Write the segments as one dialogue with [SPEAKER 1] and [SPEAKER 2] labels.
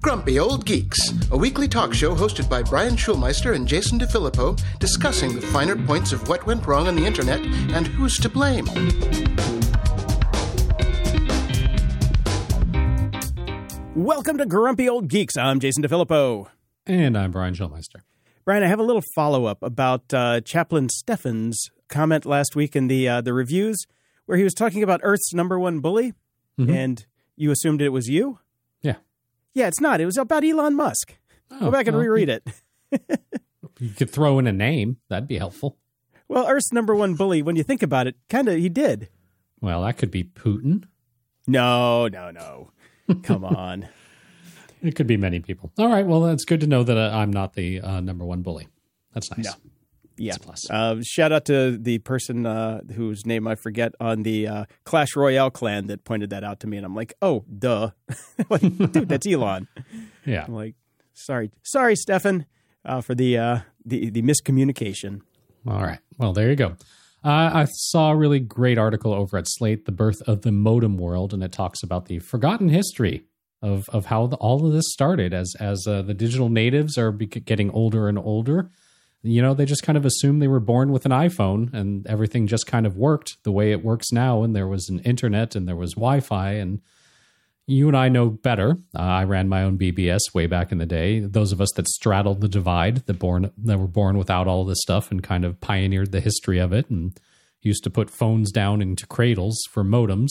[SPEAKER 1] Grumpy Old Geeks, a weekly talk show hosted by Brian Schulmeister and Jason DeFillippo, discussing the finer points of what went wrong on the internet and who's to blame.
[SPEAKER 2] Welcome to Grumpy Old Geeks. I'm Jason DeFillippo.
[SPEAKER 3] And I'm Brian Schulmeister.
[SPEAKER 2] Brian, I have a little follow up about uh, Chaplain Steffen's comment last week in the uh, the reviews, where he was talking about Earth's number one bully,
[SPEAKER 3] Mhm.
[SPEAKER 2] and you assumed it was you.
[SPEAKER 3] Yeah.
[SPEAKER 2] Yeah, it's not. It was about Elon Musk. Go
[SPEAKER 3] Oh,
[SPEAKER 2] back and
[SPEAKER 3] well,
[SPEAKER 2] reread it.
[SPEAKER 3] You could throw in a name. That'd be helpful.
[SPEAKER 2] Well, Earth's number one bully, when you think about it, kind of he did.
[SPEAKER 3] Well, that could be Putin.
[SPEAKER 2] No, no, no. Come on.
[SPEAKER 3] It could be many people. All right. Well, that's good to know that uh, I'm not the uh, number one bully. That's nice.
[SPEAKER 2] No. Yeah.
[SPEAKER 3] Plus.
[SPEAKER 2] Uh, shout out to the person uh, whose name I forget on the uh, Clash Royale clan that pointed that out to me, and I'm like, oh, duh, like, dude, that's Elon.
[SPEAKER 3] Yeah.
[SPEAKER 2] I'm like, sorry, sorry, Stefan, uh, for the uh, the the miscommunication.
[SPEAKER 3] All right. Well, there you go. Uh, I saw a really great article over at Slate, "The Birth of the Modem World," and it talks about the forgotten history of of how the, all of this started. As as uh, the digital natives are getting older and older, you know, they just kind of assume they were born with an iPhone and everything just kind of worked the way it works now. And there was an internet and there was Wi-Fi and you and I know better. Uh, I ran my own BBS way back in the day. Those of us that straddled the divide, that born that were born without all this stuff and kind of pioneered the history of it, and used to put phones down into cradles for modems.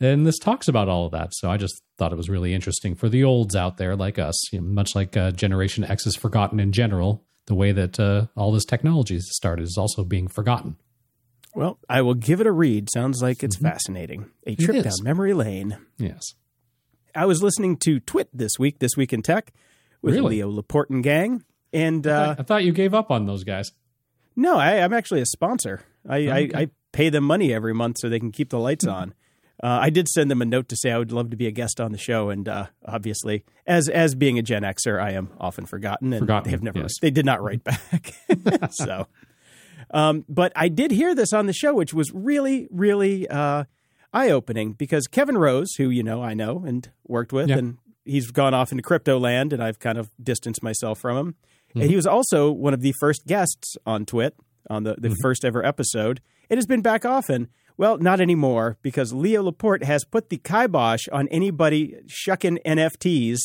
[SPEAKER 3] And this talks about all of that. So I just thought it was really interesting for the olds out there like us, you know, much like uh, Generation X is forgotten in general. The way that uh, all this technology has started is also being forgotten.
[SPEAKER 2] Well, I will give it a read. Sounds like it's fascinating. A trip down memory lane.
[SPEAKER 3] Yes.
[SPEAKER 2] I was listening to Twit this week, this week in tech, with
[SPEAKER 3] Really?
[SPEAKER 2] Leo Laporte and gang, and
[SPEAKER 3] I
[SPEAKER 2] uh,
[SPEAKER 3] thought- I thought you gave up on those guys.
[SPEAKER 2] No, I, I'm actually a sponsor. I,
[SPEAKER 3] Okay.
[SPEAKER 2] I, I pay them money every month so they can keep the lights on. Uh, I did send them a note to say I would love to be a guest on the show, and uh, obviously, as as being a Gen Xer, I am often forgotten, and
[SPEAKER 3] Forgotten,
[SPEAKER 2] they have never
[SPEAKER 3] yes.
[SPEAKER 2] they did not write back. so, um, but I did hear this on the show, which was really really uh, eye opening because Kevin Rose, who you know I know and worked with,
[SPEAKER 3] Yeah.
[SPEAKER 2] and he's gone off into crypto land, and I've kind of distanced myself from him.
[SPEAKER 3] Mm-hmm.
[SPEAKER 2] And he was also one of the first guests on Twit on the,
[SPEAKER 3] Mm-hmm.
[SPEAKER 2] the first ever episode. It has been back often. Well, not anymore because Leo Laporte has put the kibosh on anybody shucking NFTs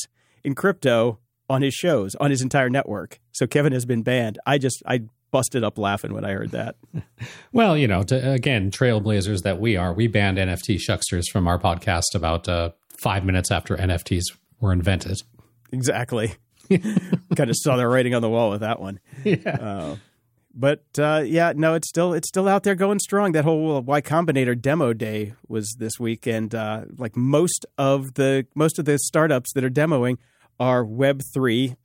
[SPEAKER 2] in crypto on his shows, on his entire network. So Kevin has been banned. I just, I busted up laughing when I heard that.
[SPEAKER 3] Well, you know, to, again, trailblazers that we are, we banned NFT shucksters from our podcast about uh, five minutes after NFTs were invented.
[SPEAKER 2] exactly. kind of saw the writing on the wall with that one.
[SPEAKER 3] Yeah.
[SPEAKER 2] But uh, yeah, no, it's still it's still out there going strong. That whole Y Combinator demo day was this week, and uh, like most of the most of the startups that are demoing are Web three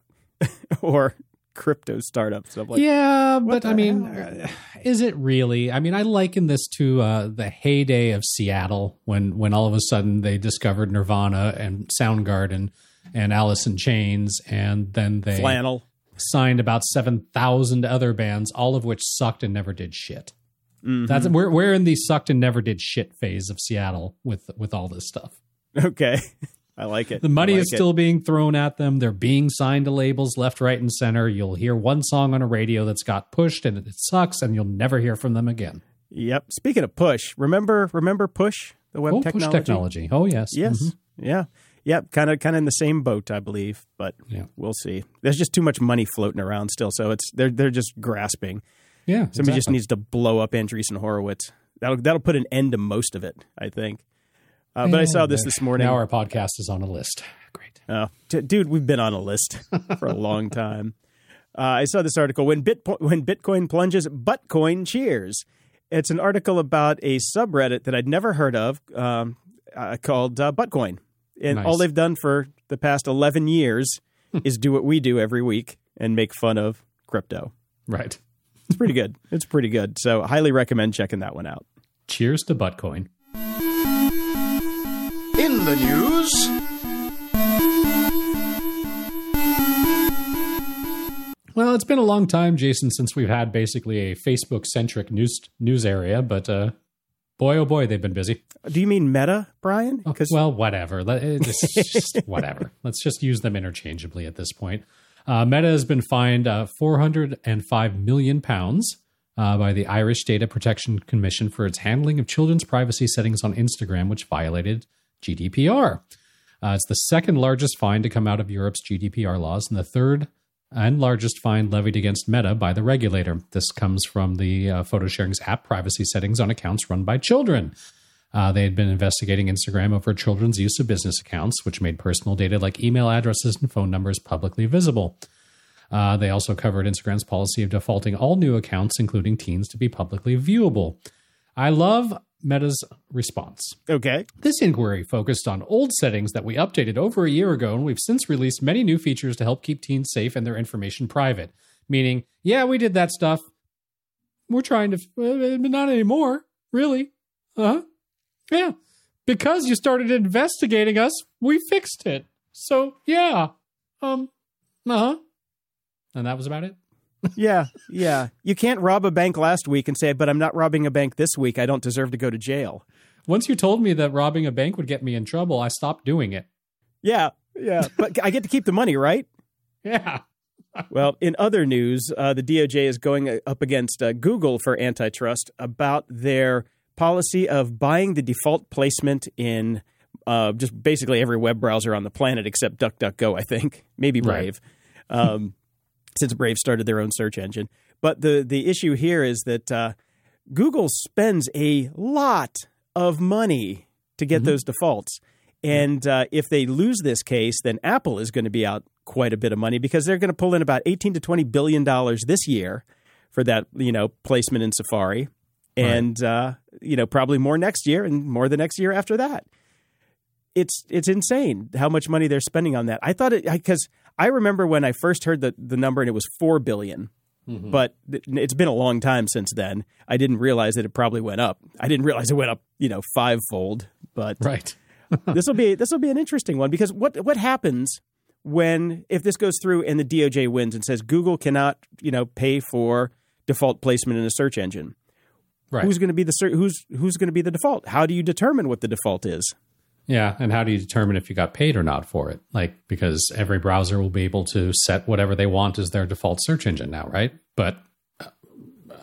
[SPEAKER 2] or crypto startups. Like,
[SPEAKER 3] yeah, but I mean,
[SPEAKER 2] hell?
[SPEAKER 3] is it really? I mean, I liken this to uh, the heyday of Seattle when when all of a sudden they discovered Nirvana and Soundgarden and Alice in Chains, and then they
[SPEAKER 2] flannel.
[SPEAKER 3] Signed about seven thousand other bands, all of which sucked and never did shit.
[SPEAKER 2] Mhm.
[SPEAKER 3] That's we're we're in the sucked and never did shit phase of Seattle with with all this stuff.
[SPEAKER 2] okay. I like it.
[SPEAKER 3] The money
[SPEAKER 2] like
[SPEAKER 3] is
[SPEAKER 2] it.
[SPEAKER 3] still being thrown at them. They're being signed to labels left, right, and center. You'll hear one song on a radio that's got pushed and it sucks, and you'll never hear from them again.
[SPEAKER 2] Yep. Speaking of push, remember remember push the web
[SPEAKER 3] oh,
[SPEAKER 2] technology.
[SPEAKER 3] push technology. Oh, yes.
[SPEAKER 2] Yes.
[SPEAKER 3] Mhm.
[SPEAKER 2] Yeah. Yep. Kind of kind of in the same boat, I believe. But
[SPEAKER 3] Yeah.
[SPEAKER 2] we'll see. There's just too much money floating around still, so it's they're they're just grasping.
[SPEAKER 3] Yeah.
[SPEAKER 2] Somebody just
[SPEAKER 3] exactly.
[SPEAKER 2] needs to blow up Andreessen Horowitz. That'll that'll put an end to most of it, I think. Uh, but I saw this this morning.
[SPEAKER 3] Now our podcast is on a list. Great.
[SPEAKER 2] Oh, d- dude, we've been on a list for a long time. Uh, I saw this article when Bitpo- when Bitcoin plunges, Buttcoin cheers. It's an article about a subreddit that I'd never heard of um, uh, called uh, Buttcoin, and
[SPEAKER 3] Nice.
[SPEAKER 2] all they've done for the past eleven years is do what we do every week and make fun of crypto.
[SPEAKER 3] Right.
[SPEAKER 2] It's pretty good. It's pretty good. So, highly recommend checking that one out.
[SPEAKER 3] Cheers to Buttcoin.
[SPEAKER 1] In the news,
[SPEAKER 3] Well, it's been a long time, Jason, since we've had basically a Facebook centric news news area, but uh, boy, oh boy, they've been busy.
[SPEAKER 2] Do you mean Meta, Brian?
[SPEAKER 3] Oh, well, whatever. Just, just whatever. Let's just use them interchangeably at this point. Uh, Meta has been fined uh, 405 million pounds uh, by the Irish Data Protection Commission for its handling of children's privacy settings on Instagram, which violated GDPR. Uh, it's the second largest fine to come out of Europe's GDPR laws and the third and largest fine levied against Meta by the regulator. This comes from the uh, photo sharing's app privacy settings on accounts run by children. Uh, they had been investigating Instagram over children's use of business accounts, which made personal data like email addresses and phone numbers publicly visible. Uh, they also covered Instagram's policy of defaulting all new accounts, including teens, to be publicly viewable. I love Meta's response.
[SPEAKER 2] Okay.
[SPEAKER 3] This inquiry focused on old settings that we updated over a year ago, and we've since released many new features to help keep teens safe and their information private. Meaning, yeah, we did that stuff. We're trying to, uh, but not anymore, really. Uh huh. Yeah. Because you started investigating us, we fixed it. So, yeah. Um, uh huh. And that was about it.
[SPEAKER 2] Yeah, yeah. You can't rob a bank last week and say, but I'm not robbing a bank this week. I don't deserve to go to jail.
[SPEAKER 3] Once you told me that robbing a bank would get me in trouble, I stopped doing it.
[SPEAKER 2] Yeah, yeah. but I get to keep the money, right?
[SPEAKER 3] Yeah.
[SPEAKER 2] well, in other news, uh, the DOJ is going up against uh, Google for antitrust about their policy of buying the default placement in uh, just basically every web browser on the planet except DuckDuckGo, I think, maybe Brave, right. um, since Brave started their own search engine. But the the issue here is that uh, Google spends a lot of money to get mm-hmm. those defaults. And uh, if they lose this case, then Apple is going to be out quite a bit of money because they're going to pull in about 18 to 20 billion dollars this year for that, you know, placement in Safari and right. uh, you know probably more next year and more the next year after that. It's it's insane how much money they're spending on that. I thought it because I remember when I first heard the the number and it was four billion. Mm-hmm. But it's been a long time since then. I didn't realize that it probably went up. I didn't realize it went up, you know, fivefold. But
[SPEAKER 3] right,
[SPEAKER 2] this will be this will be an interesting one because what what happens when if this goes through and the DOJ wins and says Google cannot you know pay for default placement in a search engine? Right. Who's going to be the who's who's going to be the default? How do you determine what the default is?
[SPEAKER 3] Yeah, and how do you determine if you got paid or not for it? Like because every browser will be able to set whatever they want as their default search engine now, right? But uh,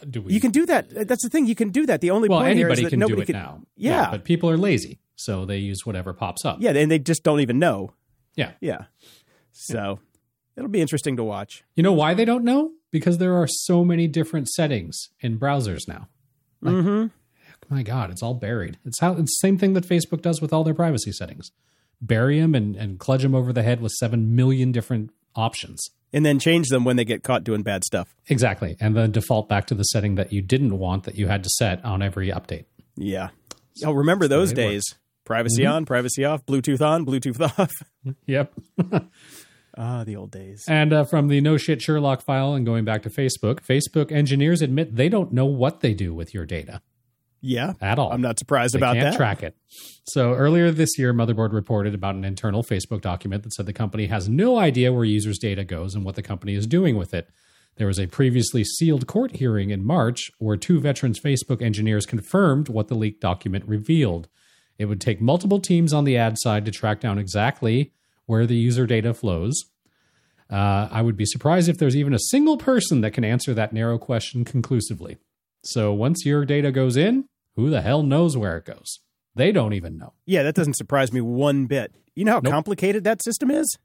[SPEAKER 2] do we? You can do that. That's the thing. You can do that. The only
[SPEAKER 3] well,
[SPEAKER 2] point
[SPEAKER 3] anybody
[SPEAKER 2] here is
[SPEAKER 3] can
[SPEAKER 2] nobody
[SPEAKER 3] do it
[SPEAKER 2] can,
[SPEAKER 3] now.
[SPEAKER 2] Yeah.
[SPEAKER 3] yeah, but people are lazy, so they use whatever pops up.
[SPEAKER 2] Yeah, and they just don't even know.
[SPEAKER 3] Yeah,
[SPEAKER 2] yeah. So it'll be interesting to watch.
[SPEAKER 3] You know why they don't know? Because there are so many different settings in browsers now.
[SPEAKER 2] Like, mm-hmm.
[SPEAKER 3] My God, it's all buried. It's how it's the same thing that Facebook does with all their privacy settings. Bury them and, and cludge them over the head with seven million different options.
[SPEAKER 2] And then change them when they get caught doing bad stuff.
[SPEAKER 3] Exactly. And then default back to the setting that you didn't want that you had to set on every update.
[SPEAKER 2] Yeah. Oh, remember those days. Privacy mm-hmm. on, privacy off, Bluetooth on, Bluetooth off.
[SPEAKER 3] yep.
[SPEAKER 2] Ah, the old days.
[SPEAKER 3] And uh, from the no shit Sherlock file and going back to Facebook, Facebook engineers admit they don't know what they do with your data.
[SPEAKER 2] Yeah,
[SPEAKER 3] at all.
[SPEAKER 2] I'm not surprised
[SPEAKER 3] they
[SPEAKER 2] about
[SPEAKER 3] can't
[SPEAKER 2] that.
[SPEAKER 3] Track it. So earlier this year, Motherboard reported about an internal Facebook document that said the company has no idea where users' data goes and what the company is doing with it. There was a previously sealed court hearing in March where two veterans Facebook engineers confirmed what the leaked document revealed. It would take multiple teams on the ad side to track down exactly where the user data flows. Uh, I would be surprised if there's even a single person that can answer that narrow question conclusively. So once your data goes in, who the hell knows where it goes? They don't even know.
[SPEAKER 2] Yeah, that doesn't surprise me one bit. You know how nope. complicated that system is?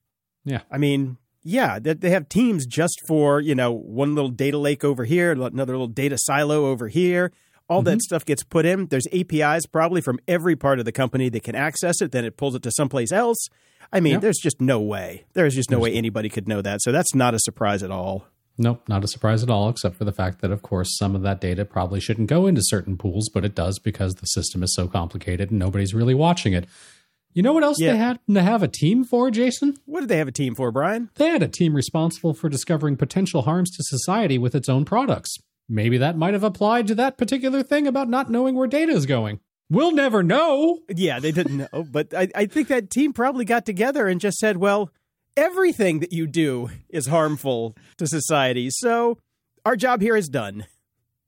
[SPEAKER 3] Yeah.
[SPEAKER 2] I mean, yeah, they have teams just for, you know, one little data lake over here, another little data silo over here. All mm-hmm. that stuff gets put in. There's APIs probably from every part of the company that can access it. Then it pulls it to someplace else. I mean, there's just no way. There's just no there's way anybody could know that. So that's not a surprise at all.
[SPEAKER 3] Nope, not a surprise at all, except for the fact that, of course, some of that data probably shouldn't go into certain pools, but it does because the system is so complicated and nobody's really watching it. You know what else yeah. they had to have a team for, Jason?
[SPEAKER 2] What did they have a team for, Brian?
[SPEAKER 3] They had a team responsible for discovering potential harms to society with its own products. Maybe that might have applied to that particular thing about not knowing where data is going. We'll never know.
[SPEAKER 2] Yeah, they didn't know. But I, I think that team probably got together and just said, well, everything that you do is harmful to society. So our job here is done.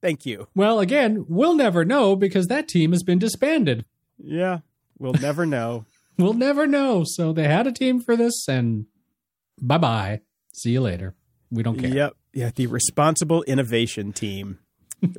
[SPEAKER 2] Thank you.
[SPEAKER 3] Well, again, we'll never know because that team has been disbanded.
[SPEAKER 2] Yeah, we'll never know.
[SPEAKER 3] We'll never know. So they had a team for this, and bye bye. See you later. We don't care.
[SPEAKER 2] Yep. Yeah, the responsible innovation team.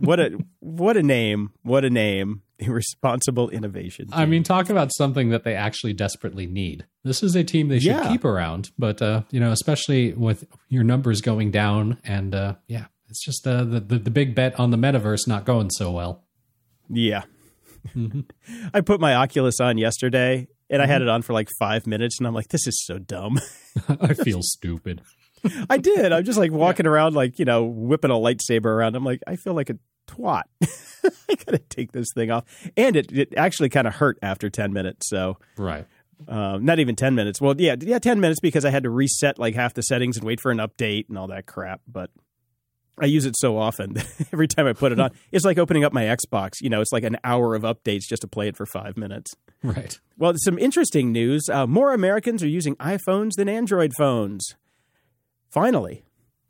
[SPEAKER 2] what a what a name. What a name. The responsible innovation team.
[SPEAKER 3] I mean, talk about something that they actually desperately need. This is a team they should
[SPEAKER 2] Yeah.
[SPEAKER 3] keep around, but uh, you know, especially with your numbers going down, and uh, yeah, it's just uh, the, the the big bet on the metaverse not going so well.
[SPEAKER 2] Yeah.
[SPEAKER 3] Mm-hmm.
[SPEAKER 2] I put my Oculus on yesterday and I had it on for like five minutes and I'm like, this is so dumb.
[SPEAKER 3] I feel stupid.
[SPEAKER 2] I did. I'm just like walking around, like, you know, whipping a lightsaber around. I'm like, I feel like a twat. I got to take this thing off. And it, it actually kind of hurt after 10 minutes. So,
[SPEAKER 3] Right.
[SPEAKER 2] um, not even 10 minutes. Well, yeah, yeah, 10 minutes because I had to reset like half the settings and wait for an update and all that crap. But I use it so often. Every time I put it on, it's like opening up my Xbox. You know, it's like an hour of updates just to play it for five minutes.
[SPEAKER 3] Right.
[SPEAKER 2] Well, some interesting news. Uh, more Americans are using iPhones than Android phones. Finally.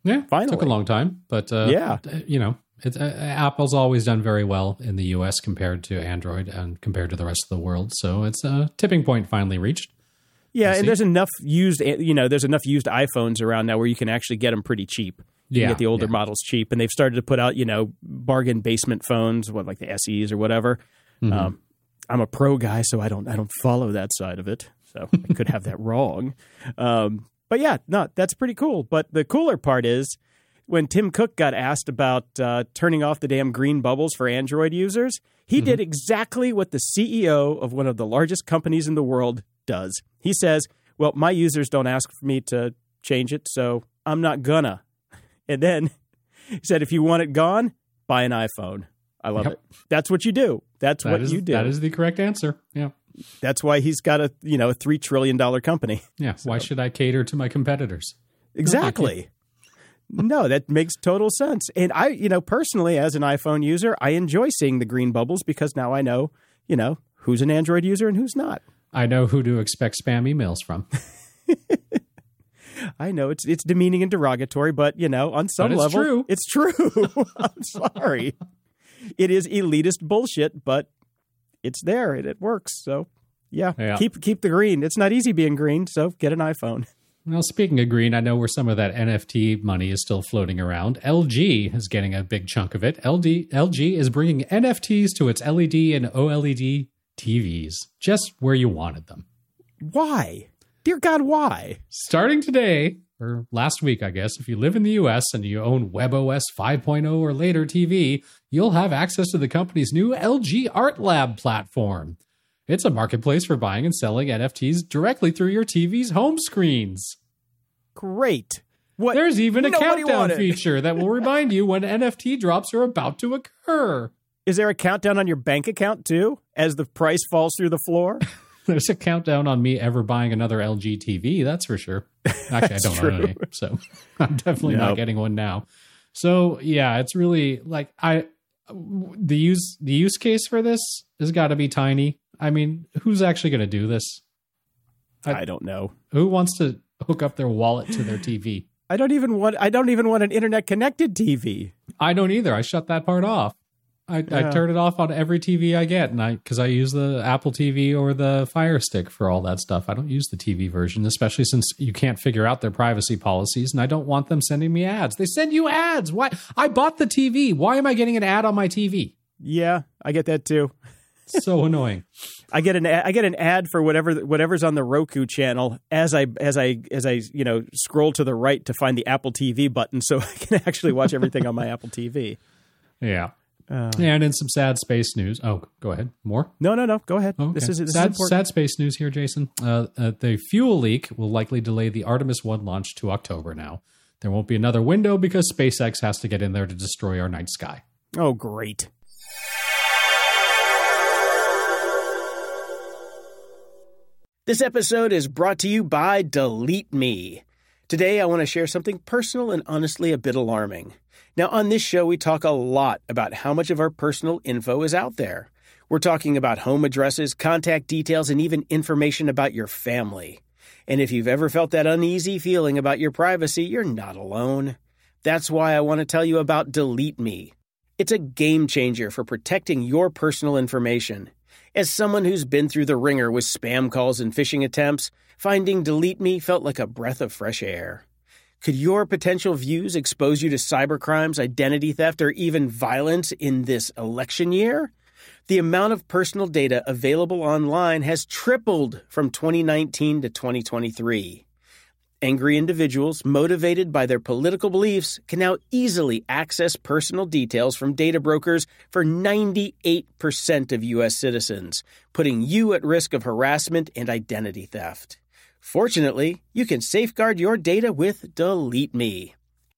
[SPEAKER 3] Yeah.
[SPEAKER 2] Finally.
[SPEAKER 3] Took a long time, but uh,
[SPEAKER 2] Yeah.
[SPEAKER 3] you know, it's, uh, Apple's always done very well in the U.S. compared to Android and compared to the rest of the world. So it's a tipping point finally reached.
[SPEAKER 2] Yeah, and there's enough used, you know, there's enough used iPhones around now where you can actually get them pretty cheap. You
[SPEAKER 3] Yeah,
[SPEAKER 2] can get the older
[SPEAKER 3] yeah.
[SPEAKER 2] models cheap, and they've started to put out, you know, bargain basement phones, what like the SEs or whatever.
[SPEAKER 3] Mm-hmm.
[SPEAKER 2] Um, I'm a pro guy, so I don't, I don't follow that side of it. So I could have that wrong. Um, but yeah, no, that's pretty cool. But the cooler part is when Tim Cook got asked about uh, turning off the damn green bubbles for Android users, he
[SPEAKER 3] Mm-hmm.
[SPEAKER 2] did exactly what the CEO of one of the largest companies in the world does. He says, Well, my users don't ask for me to change it, so I'm not gonna. And then he said, If you want it gone, buy an iPhone. I love
[SPEAKER 3] Yep.
[SPEAKER 2] it. That's what you do. That's
[SPEAKER 3] That
[SPEAKER 2] what
[SPEAKER 3] is
[SPEAKER 2] you do.
[SPEAKER 3] that is the correct answer. Yeah.
[SPEAKER 2] That's why he's got a you know a three trillion dollar company.
[SPEAKER 3] Yeah. Why should I cater to my competitors?
[SPEAKER 2] Exactly. no, that makes total sense. And I, you know, personally, as an iPhone user, I enjoy seeing the green bubbles because now I know, you know, who's an Android user and who's not.
[SPEAKER 3] I know who to expect spam emails from.
[SPEAKER 2] I know it's it's demeaning and derogatory, but you know, on some
[SPEAKER 3] it's
[SPEAKER 2] level,
[SPEAKER 3] true.
[SPEAKER 2] it's true. I'm sorry. It is elitist bullshit, but it's there and it works. So, yeah,
[SPEAKER 3] Yeah.
[SPEAKER 2] keep keep the green. It's not easy being green, so get an iPhone.
[SPEAKER 3] Well, speaking of green, I know where some of that NFT money is still floating around. LG is getting a big chunk of it. LG, LG is bringing NFTs to its LED and OLED TVs, just where you wanted them.
[SPEAKER 2] Why, dear God, why?
[SPEAKER 3] Starting today, or last week, I guess, if you live in the US and you own WebOS 5.0 or later TV, you'll have access to the company's new LG Art Lab platform. It's a marketplace for buying and selling NFTs directly through your TV's home screens.
[SPEAKER 2] Great. What?
[SPEAKER 3] There's even a
[SPEAKER 2] Nobody
[SPEAKER 3] countdown
[SPEAKER 2] wanted.
[SPEAKER 3] feature that will remind you when NFT drops are about to occur.
[SPEAKER 2] Is there a countdown on your bank account too, as the price falls through the floor?
[SPEAKER 3] There's a countdown on me ever buying another LG TV, that's for sure. Actually, I don't own any, so I'm definitely
[SPEAKER 2] No.
[SPEAKER 3] not getting one now. So yeah, it's really like I the use the use case for this has got to be tiny. I mean, who's actually going to do this? I-
[SPEAKER 2] I don't know.
[SPEAKER 3] Who wants to hook up their wallet to their TV?
[SPEAKER 2] I don't even want. I don't even want an internet connected TV.
[SPEAKER 3] I don't either. I shut that part off. I, I turn it off on every TV I get, and I because I use the Apple TV or the Fire Stick for all that stuff. I don't use the TV version, especially since you can't figure out their privacy policies, and I don't want them sending me ads. They send you ads. Why? I bought the TV. Why am I getting an ad on my TV?
[SPEAKER 2] Yeah, I get that too.
[SPEAKER 3] So annoying.
[SPEAKER 2] I get an a- I get an ad for whatever whatever's on the Roku channel as I as I as I you know scroll to the right to find the Apple TV button, so I can actually watch everything on my Apple TV.
[SPEAKER 3] Yeah.
[SPEAKER 2] Uh,
[SPEAKER 3] And in some sad space news. Oh, go ahead. More.
[SPEAKER 2] no, no, no. Go ahead.
[SPEAKER 3] Okay.
[SPEAKER 2] This is this
[SPEAKER 3] sad,
[SPEAKER 2] is
[SPEAKER 3] sad space news here, Jason. Uh, uh, the fuel leak will likely delay the Artemis 1 launch to October now. There won't be another window because SpaceX has to get in there to destroy our night sky.
[SPEAKER 2] Oh, great. This episode is brought to you by Delete Me. Today, I want to share something personal and honestly a bit alarming. Now, on this show, we talk a lot about how much of our personal info is out there. We're talking about home addresses, contact details, and even information about your family. And if you've ever felt that uneasy feeling about your privacy, you're not alone. That's why I want to tell you about Delete Me. It's a game changer for protecting your personal information. As someone who's been through the ringer with spam calls and phishing attempts, finding Delete Me felt like a breath of fresh air. Could your potential views expose you to cybercrimes, identity theft, or even violence in this election year? The amount of personal data available online has tripled from 2019 to 2023. Angry individuals motivated by their political beliefs can now easily access personal details from data brokers for 98% of U.S. citizens, putting you at risk of harassment and identity theft. Fortunately, you can safeguard your data with Delete Me.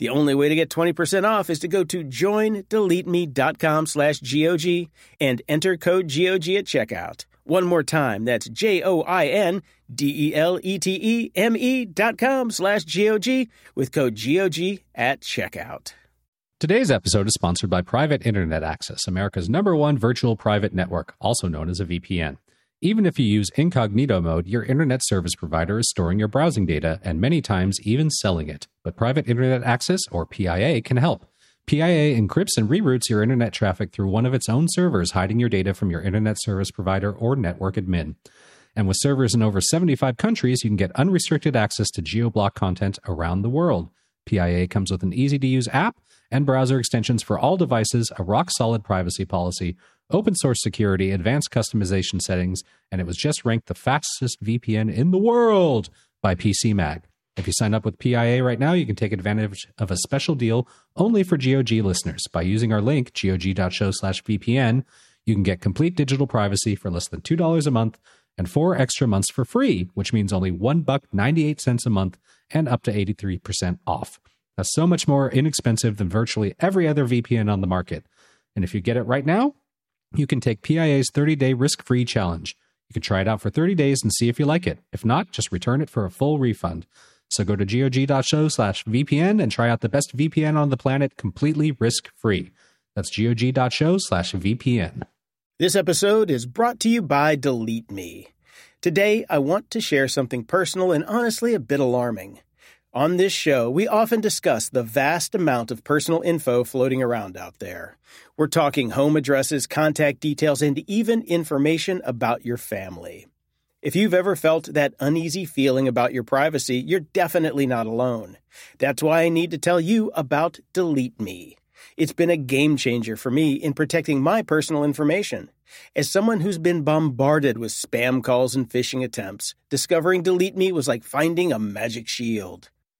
[SPEAKER 2] The only way to get 20% off is to go to joindeleteme.com slash GOG and enter code GOG at checkout. One more time, that's J-O-I-N-D-E-L-E-T-E-M-E dot com slash GOG with code GOG at checkout.
[SPEAKER 3] Today's episode is sponsored by Private Internet Access, America's number one virtual private network, also known as a VPN. Even if you use incognito mode, your internet service provider is storing your browsing data and many times even selling it. But Private Internet Access, or PIA, can help. PIA encrypts and reroutes your internet traffic through one of its own servers, hiding your data from your internet service provider or network admin. And with servers in over 75 countries, you can get unrestricted access to geoblock content around the world. PIA comes with an easy to use app and browser extensions for all devices, a rock solid privacy policy, open source security, advanced customization settings, and it was just ranked the fastest VPN in the world by PC Mag. If you sign up with PIA right now, you can take advantage of a special deal only for GOG listeners. By using our link, gog.show slash VPN, you can get complete digital privacy for less than $2 a month and four extra months for free, which means only one buck 98 cents a month and up to 83% off. That's so much more inexpensive than virtually every other VPN on the market. And if you get it right now, you can take PIA's 30 day risk free challenge. You can try it out for 30 days and see if you like it. If not, just return it for a full refund. So go to gog.show slash VPN and try out the best VPN on the planet completely risk free. That's gog.show slash VPN.
[SPEAKER 2] This episode is brought to you by Delete Me. Today, I want to share something personal and honestly a bit alarming. On this show, we often discuss the vast amount of personal info floating around out there. We're talking home addresses, contact details, and even information about your family. If you've ever felt that uneasy feeling about your privacy, you're definitely not alone. That's why I need to tell you about Delete Me. It's been a game changer for me in protecting my personal information. As someone who's been bombarded with spam calls and phishing attempts, discovering Delete Me was like finding a magic shield.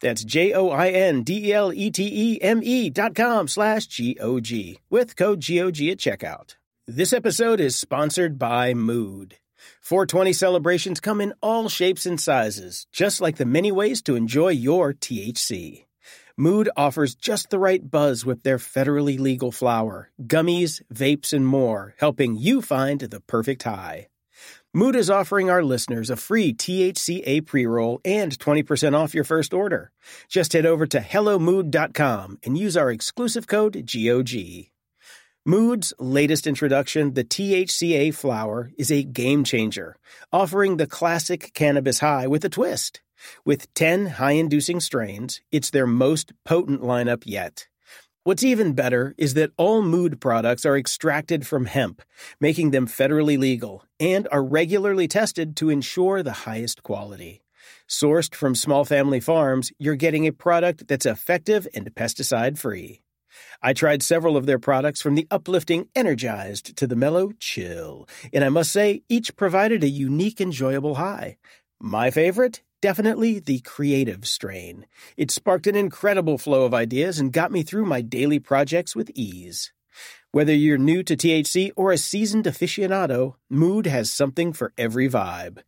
[SPEAKER 2] That's J-O-I-N-D-E-L-E-T-E-M-E dot com slash G-O-G with code GOG at checkout. This episode is sponsored by Mood. 420 celebrations come in all shapes and sizes, just like the many ways to enjoy your THC. Mood offers just the right buzz with their federally legal flower, gummies, vapes, and more, helping you find the perfect high. Mood is offering our listeners a free THCA pre roll and 20% off your first order. Just head over to HelloMood.com and use our exclusive code GOG. Mood's latest introduction, the THCA flower, is a game changer, offering the classic cannabis high with a twist. With 10 high inducing strains, it's their most potent lineup yet. What's even better is that all mood products are extracted from hemp, making them federally legal, and are regularly tested to ensure the highest quality. Sourced from small family farms, you're getting a product that's effective and pesticide free. I tried several of their products from the uplifting Energized to the mellow Chill, and I must say, each provided a unique, enjoyable high. My favorite? Definitely the creative strain. It sparked an incredible flow of ideas and got me through my daily projects with ease. Whether you're new to THC or a seasoned aficionado, Mood has something for every vibe.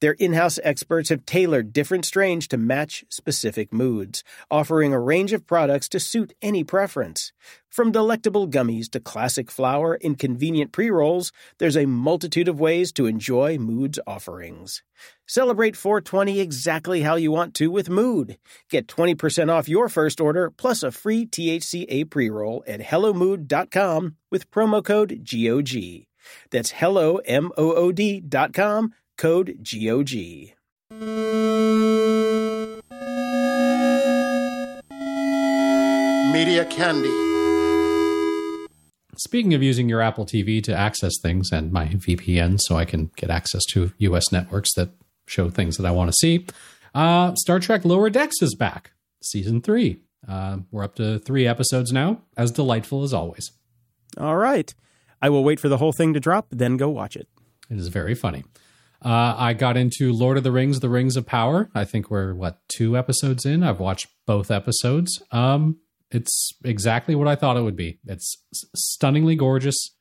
[SPEAKER 2] Their in house experts have tailored different strains to match specific moods, offering a range of products to suit any preference. From delectable gummies to classic flower and convenient pre rolls, there's a multitude of ways to enjoy Mood's offerings. Celebrate 420 exactly how you want to with Mood. Get 20% off your first order plus a free THCA pre roll at HelloMood.com with promo code GOG. That's hello, M O O D.com code GOG.
[SPEAKER 1] Media Candy.
[SPEAKER 3] Speaking of using your Apple TV to access things and my VPN so I can get access to US networks that show things that I want to see, uh, Star Trek Lower Decks is back, season three. Uh, we're up to three episodes now, as delightful as always.
[SPEAKER 2] All right. I will wait for the whole thing to drop, then go watch it.
[SPEAKER 3] It is very funny. Uh, I got into Lord of the Rings: The Rings of Power. I think we're what two episodes in. I've watched both episodes. Um, it's exactly what I thought it would be. It's stunningly gorgeous,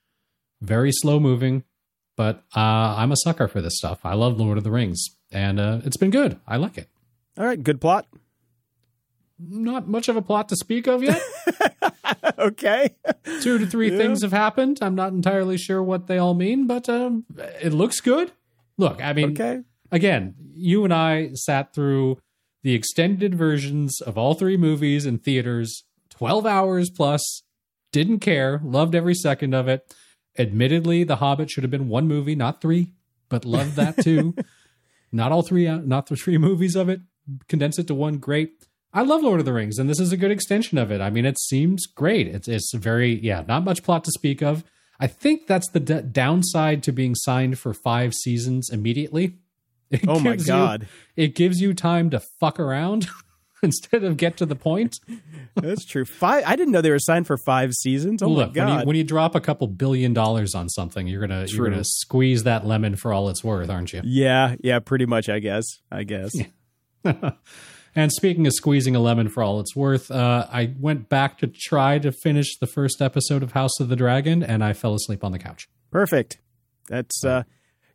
[SPEAKER 3] very slow moving, but uh, I'm a sucker for this stuff. I love Lord of the Rings, and uh, it's been good. I like it.
[SPEAKER 2] All right, good plot.
[SPEAKER 3] Not much of a plot to speak of yet.
[SPEAKER 2] okay.
[SPEAKER 3] Two to three yeah. things have happened. I'm not entirely sure what they all mean, but um, it looks good. Look, I mean, okay. again, you and I sat through the extended versions of all three movies in theaters, 12 hours plus, didn't care, loved every second of it. Admittedly, The Hobbit should have been one movie, not three, but loved that too. not all three, uh, not the three movies of it. Condense it to one. Great. I love Lord of the Rings, and this is a good extension of it. I mean, it seems great. It's it's very yeah, not much plot to speak of. I think that's the d- downside to being signed for five seasons immediately.
[SPEAKER 2] It oh my god!
[SPEAKER 3] You, it gives you time to fuck around instead of get to the point.
[SPEAKER 2] that's true. Five. I didn't know they were signed for five seasons. Oh Look, my god!
[SPEAKER 3] When you, when you, drop a couple billion dollars on something, you're gonna true. you're gonna squeeze that lemon for all it's worth, aren't you?
[SPEAKER 2] Yeah, yeah, pretty much. I guess. I guess.
[SPEAKER 3] Yeah. And speaking of squeezing a lemon for all it's worth, uh, I went back to try to finish the first episode of House of the Dragon, and I fell asleep on the couch.
[SPEAKER 2] Perfect. That's uh,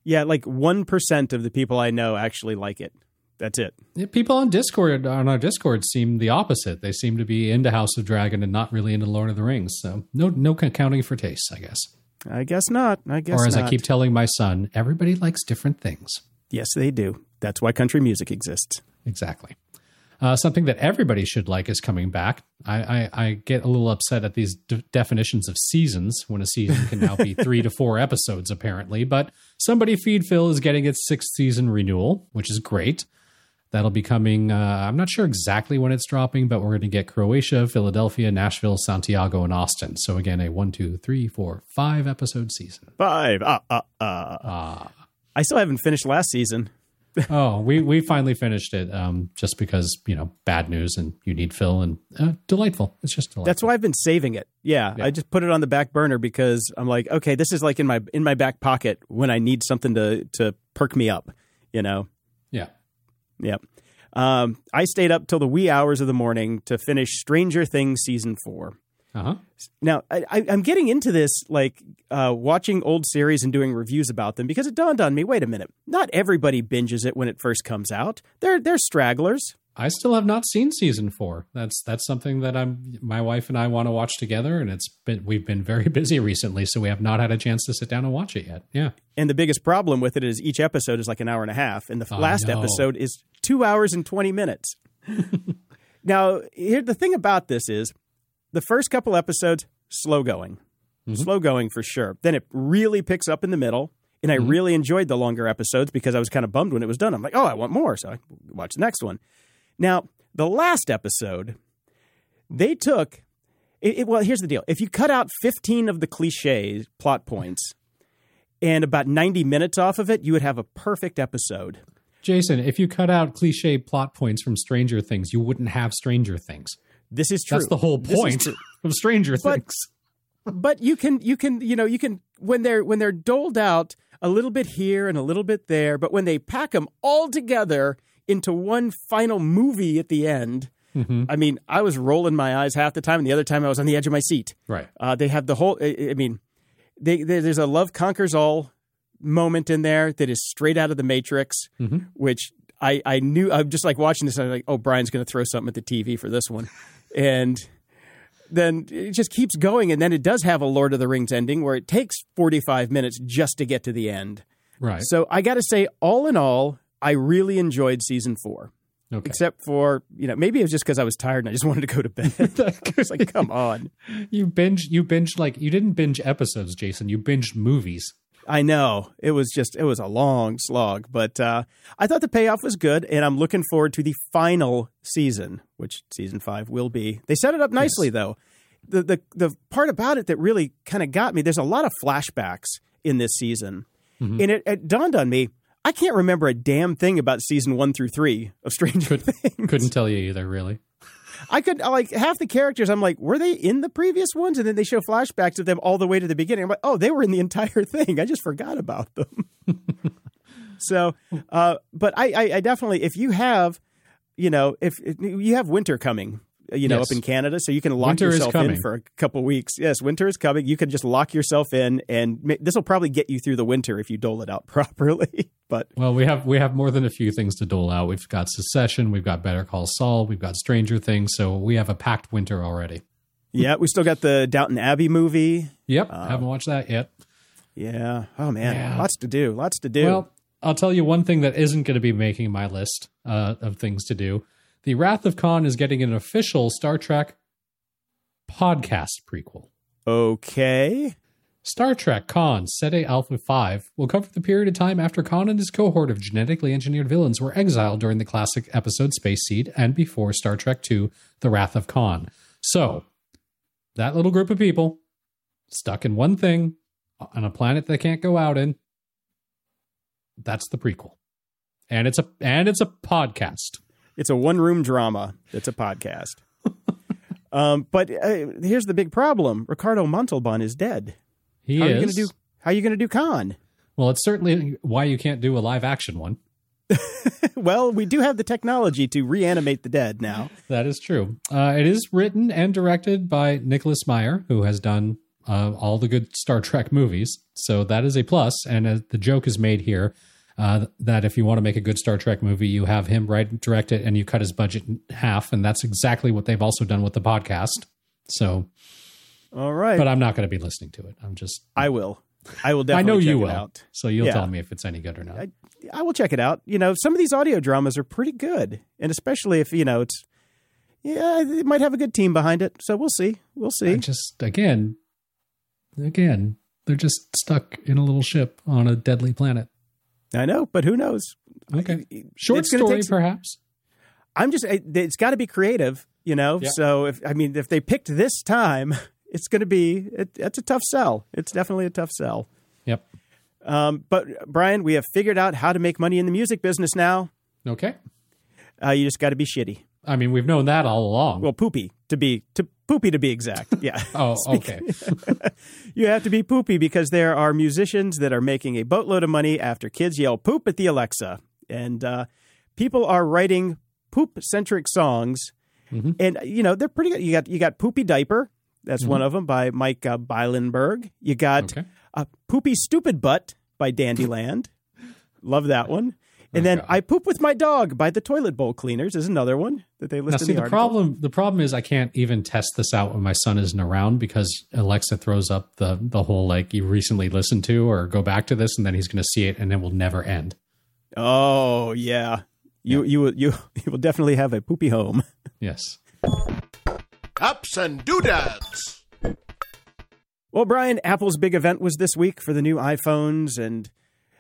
[SPEAKER 2] yeah, like one percent of the people I know actually like it. That's it.
[SPEAKER 3] Yeah, people on Discord on our Discord seem the opposite. They seem to be into House of Dragon and not really into Lord of the Rings. So no, no accounting for tastes, I guess.
[SPEAKER 2] I guess not. I guess.
[SPEAKER 3] Or as
[SPEAKER 2] not.
[SPEAKER 3] I keep telling my son, everybody likes different things.
[SPEAKER 2] Yes, they do. That's why country music exists.
[SPEAKER 3] Exactly. Uh, something that everybody should like is coming back. I, I, I get a little upset at these de- definitions of seasons when a season can now be three to four episodes, apparently. But Somebody Feed Phil is getting its sixth season renewal, which is great. That'll be coming. Uh, I'm not sure exactly when it's dropping, but we're going to get Croatia, Philadelphia, Nashville, Santiago, and Austin. So again, a one, two, three, four, five episode season.
[SPEAKER 2] Five. Ah, ah, ah. ah. I still haven't finished last season.
[SPEAKER 3] oh, we we finally finished it. Um, just because you know bad news and you need Phil and uh, delightful. It's just delightful.
[SPEAKER 2] That's why I've been saving it. Yeah,
[SPEAKER 3] Yeah.
[SPEAKER 2] I just put it on the back burner because I'm like, okay, this is like in my in my back pocket when I need something to to perk me up. You know.
[SPEAKER 3] yeah.
[SPEAKER 2] Yep. Um, I stayed up till the wee hours of the morning to finish Stranger Things season four.
[SPEAKER 3] Uh huh.
[SPEAKER 2] Now I, I, I'm getting into this like uh, watching old series and doing reviews about them because it dawned on me. Wait a minute, not everybody binges it when it first comes out. They're they're stragglers.
[SPEAKER 3] I still have not seen season four. That's that's something that I'm my wife and I want to watch together, and it's been we've been very busy recently, so we have not had a chance to sit down and watch it yet. Yeah.
[SPEAKER 2] And the biggest problem with it is each episode is like an hour and a half, and the
[SPEAKER 3] I
[SPEAKER 2] last
[SPEAKER 3] know.
[SPEAKER 2] episode is two hours and 20 minutes. now, here, the thing about this is the first couple episodes, slow going. Mm-hmm. Slow going for sure. Then it really picks up in the middle. And I mm-hmm. really enjoyed the longer episodes because I was kind of bummed when it was done. I'm like, oh, I want more. So I watched the next one. Now, the last episode, they took. It, it- well, here's the deal. If you cut out 15 of the cliche plot points and about 90 minutes off of it, you would have a perfect episode.
[SPEAKER 3] Jason, if you cut out cliche plot points from Stranger Things, you wouldn't have Stranger Things.
[SPEAKER 2] This is true.
[SPEAKER 3] That's the whole point of Stranger
[SPEAKER 2] But-
[SPEAKER 3] Things.
[SPEAKER 2] but you can you can you know you can when they're when they're doled out a little bit here and a little bit there but when they pack them all together into one final movie at the end
[SPEAKER 3] Mm-hmm.
[SPEAKER 2] i mean i was rolling my eyes half the time and the other time i was on the edge of my seat
[SPEAKER 3] Right.
[SPEAKER 2] uh, they have the whole i, I mean they, they, there's a love conquers all moment in there that is straight out of the matrix
[SPEAKER 3] Mm-hmm.
[SPEAKER 2] which I, I knew i'm just like watching this and i'm like oh brian's going to throw something at the tv for this one and then it just keeps going and then it does have a lord of the rings ending where it takes 45 minutes just to get to the end
[SPEAKER 3] Right.
[SPEAKER 2] so i got to say all in all i really enjoyed season four
[SPEAKER 3] okay.
[SPEAKER 2] except for you know maybe it was just because i was tired and i just wanted to go to bed I was like come on
[SPEAKER 3] You binge. You binge like you didn't binge episodes, Jason. You binged movies.
[SPEAKER 2] i know it was just it was a long slog but uh, i thought the payoff was good and i'm looking forward to the final season which season five will be they set it up nicely though the, the the part about it that really kind of got me there's a lot of flashbacks in this season and it, it dawned on me i can't remember a damn thing about season one through three of stranger things.
[SPEAKER 3] Couldn't tell you either, really.
[SPEAKER 2] i could like half the characters i'm like were they in the previous ones? And then they show flashbacks of them all the way to the beginning. I'm like oh they were in the entire thing. I just forgot about them. So uh but I, I i definitely if you have you know if, if you have winter coming you know
[SPEAKER 3] Yes.
[SPEAKER 2] up in canada so you can lock
[SPEAKER 3] Winter
[SPEAKER 2] yourself in for a couple weeks yes winter is coming you can just lock yourself in and this will probably get you through the winter if you dole it out properly but
[SPEAKER 3] Well, we have we have more than a few things to dole out. We've got Succession, we've got Better Call Saul, we've got Stranger Things, so we have a packed winter already.
[SPEAKER 2] yeah we still got the downton abbey movie
[SPEAKER 3] Yep, haven't watched that yet.
[SPEAKER 2] yeah oh man
[SPEAKER 3] Yeah.
[SPEAKER 2] lots to do lots to do
[SPEAKER 3] Well, I'll tell you one thing that isn't going to be making my list uh, of things to do. The Wrath of Khan is getting an official Star Trek podcast prequel.
[SPEAKER 2] okay
[SPEAKER 3] Star Trek Khan Ceti Alpha 5 will cover the period of time after Khan and his cohort of genetically engineered villains were exiled during the classic episode Space Seed and before Star Trek II The Wrath of Khan. So, that little group of people stuck in one thing on a planet they can't go out in. That's the prequel. And it's a and it's a podcast.
[SPEAKER 2] It's a one room drama that's a podcast. um, but uh, here's the big problem: Ricardo Montalban is dead.
[SPEAKER 3] He
[SPEAKER 2] How are you
[SPEAKER 3] is.
[SPEAKER 2] going to do? How are you going to do Khan?
[SPEAKER 3] well, it's certainly why you can't do a live action one.
[SPEAKER 2] well, we do have the technology to reanimate the dead now.
[SPEAKER 3] That is true. Uh, it is written and directed by Nicholas Meyer, who has done uh, all the good Star Trek movies. So that is a plus. And uh, the joke is made here uh, that if you want to make a good Star Trek movie, you have him write direct it, and you cut his budget in half. And that's exactly what they've also done with the podcast. So,
[SPEAKER 2] All right,
[SPEAKER 3] but I'm not going to be listening to it. I'm just.
[SPEAKER 2] I will. I will definitely.
[SPEAKER 3] I know
[SPEAKER 2] check
[SPEAKER 3] you
[SPEAKER 2] it
[SPEAKER 3] will.
[SPEAKER 2] Out.
[SPEAKER 3] So you'll
[SPEAKER 2] Yeah.
[SPEAKER 3] tell me if it's any good or not.
[SPEAKER 2] I, I will check it out. You know, some of these audio dramas are pretty good, and especially if you know it's. Yeah, it might have a good team behind it. So we'll see. We'll see.
[SPEAKER 3] I just again, again, they're just stuck in a little ship on a deadly planet.
[SPEAKER 2] I know, but who knows?
[SPEAKER 3] Okay, short story,
[SPEAKER 2] some-
[SPEAKER 3] perhaps.
[SPEAKER 2] I'm just it- it's got to be creative, you know.
[SPEAKER 3] Yeah.
[SPEAKER 2] So if I mean if they picked this time, it's going to be it, it's a tough sell. It's definitely a tough sell.
[SPEAKER 3] Yep.
[SPEAKER 2] Um, but Brian, we have figured out how to make money in the music business now.
[SPEAKER 3] Okay.
[SPEAKER 2] Uh, you just got to be shitty.
[SPEAKER 3] I mean, we've known that all along.
[SPEAKER 2] Well, poopy to be to poopy to be exact. Yeah.
[SPEAKER 3] oh, okay.
[SPEAKER 2] you have to be poopy because there are musicians that are making a boatload of money after kids yell poop at the Alexa, and uh, people are writing poop centric songs,
[SPEAKER 3] Mhm.
[SPEAKER 2] and you know they're pretty good. You got you got poopy diaper. That's
[SPEAKER 3] Mm-hmm.
[SPEAKER 2] one of them by Mike uh, Bylenberg. You got
[SPEAKER 3] Okay.
[SPEAKER 2] uh, Poopy Stupid Butt by Dandyland. Love that one. And then
[SPEAKER 3] Oh, God.
[SPEAKER 2] I Poop with My Dog by the Toilet Bowl Cleaners is another one that they
[SPEAKER 3] Now,
[SPEAKER 2] list in
[SPEAKER 3] see,
[SPEAKER 2] the,
[SPEAKER 3] the problem the problem is I can't even test this out when my son isn't around because Alexa throws up the the whole like you recently listened to or go back to this and then he's going to see it and it will never end.
[SPEAKER 2] Oh yeah, you you you you will definitely have a poopy home.
[SPEAKER 3] Yes.
[SPEAKER 1] Ups and doodads.
[SPEAKER 2] Well, Brian, Apple's big event was this week for the new iPhones and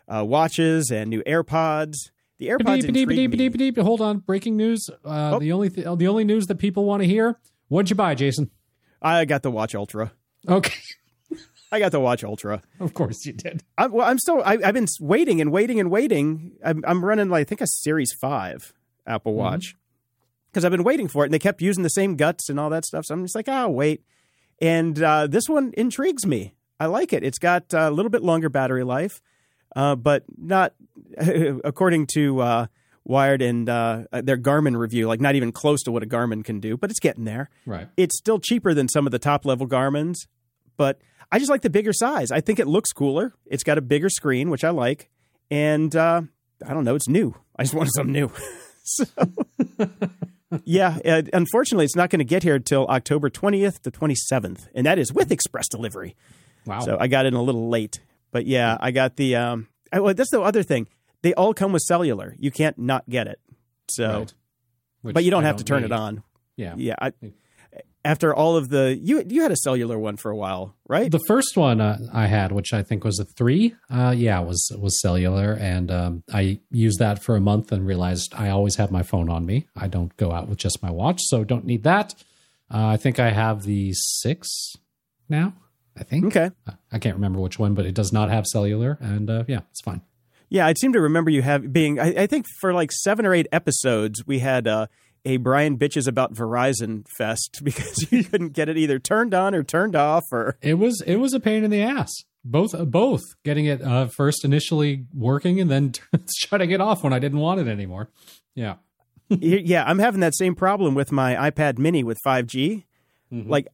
[SPEAKER 2] uh, watches and new AirPods. The AirPods intrigued me.
[SPEAKER 3] Hold on, breaking news. Uh,
[SPEAKER 2] Oh.
[SPEAKER 3] The only th- the only news that people want to hear. What'd you buy, Jason?
[SPEAKER 2] I got the Watch Ultra.
[SPEAKER 3] Okay,
[SPEAKER 2] I got the Watch Ultra.
[SPEAKER 3] of course you did.
[SPEAKER 2] I'm, well, I'm still. I, I've been waiting and waiting and waiting. I'm, I'm running like I think a Series Five Apple Watch because I've been waiting for it, and they kept using the same guts and all that stuff. So I'm just like, oh, wait. And uh, this one intrigues me. I like it. It's got a little bit longer battery life, uh, but not according to uh, Wired and uh, their Garmin review, like not even close to what a Garmin can do. But it's getting there
[SPEAKER 3] Right.
[SPEAKER 2] it's still cheaper than some of the top level Garmin's, but I just like the bigger size. I think it looks cooler. It's got a bigger screen, which I like, and uh, I don't know, it's new. I just wanted something new. so, yeah, unfortunately, it's not going to get here till October twentieth to twenty seventh, and that is with express delivery.
[SPEAKER 3] Wow.
[SPEAKER 2] So I got in a little late, but yeah, I got the. Um, I, well, that's the other thing. They all come with cellular. You can't not get it. So,
[SPEAKER 3] Right.
[SPEAKER 2] But you don't
[SPEAKER 3] I
[SPEAKER 2] have to turn it on.
[SPEAKER 3] Yeah.
[SPEAKER 2] Yeah. I, after all of the you you had a cellular one for a while, right?
[SPEAKER 3] The first one uh, I had, which I think was a three, uh, yeah, was was cellular, and um, I used that for a month and realized I always have my phone on me. I don't go out with just my watch, so don't need that. Uh, I think I have the six now. I think.
[SPEAKER 2] okay.
[SPEAKER 3] I can't remember which one, but it does not have cellular, and uh, yeah, it's fine.
[SPEAKER 2] Yeah, I seem to remember you have being. I, I think for like seven or eight episodes, we had uh, a Brian bitches about Verizon fest because you couldn't get it either turned on or turned off, or
[SPEAKER 3] It was it was a pain in the ass. Both uh, both getting it uh, first initially working and then shutting it off when I didn't want it anymore. Yeah.
[SPEAKER 2] yeah, I'm having that same problem with my iPad Mini with 5G.
[SPEAKER 3] Mhm.
[SPEAKER 2] Like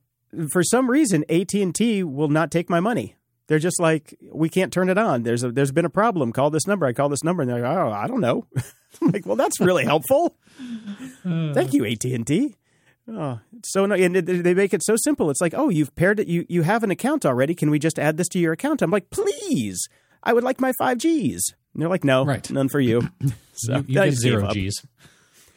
[SPEAKER 2] for some reason, AT and T will not take my money. They're just like, we can't turn it on. There's a there's been a problem. Call this number. I call this number, and they're like, oh, I don't know. I'm like, well, that's really helpful. Thank you, AT and T. Oh, it's so no, and they- make it so simple. It's like, oh, you've paired it. You you have an account already. Can we just add this to your account? I'm like, please. I would like my five Gs. And they're like, no,
[SPEAKER 3] Right.
[SPEAKER 2] none for you. So
[SPEAKER 3] you, you get zero
[SPEAKER 2] up.
[SPEAKER 3] G's.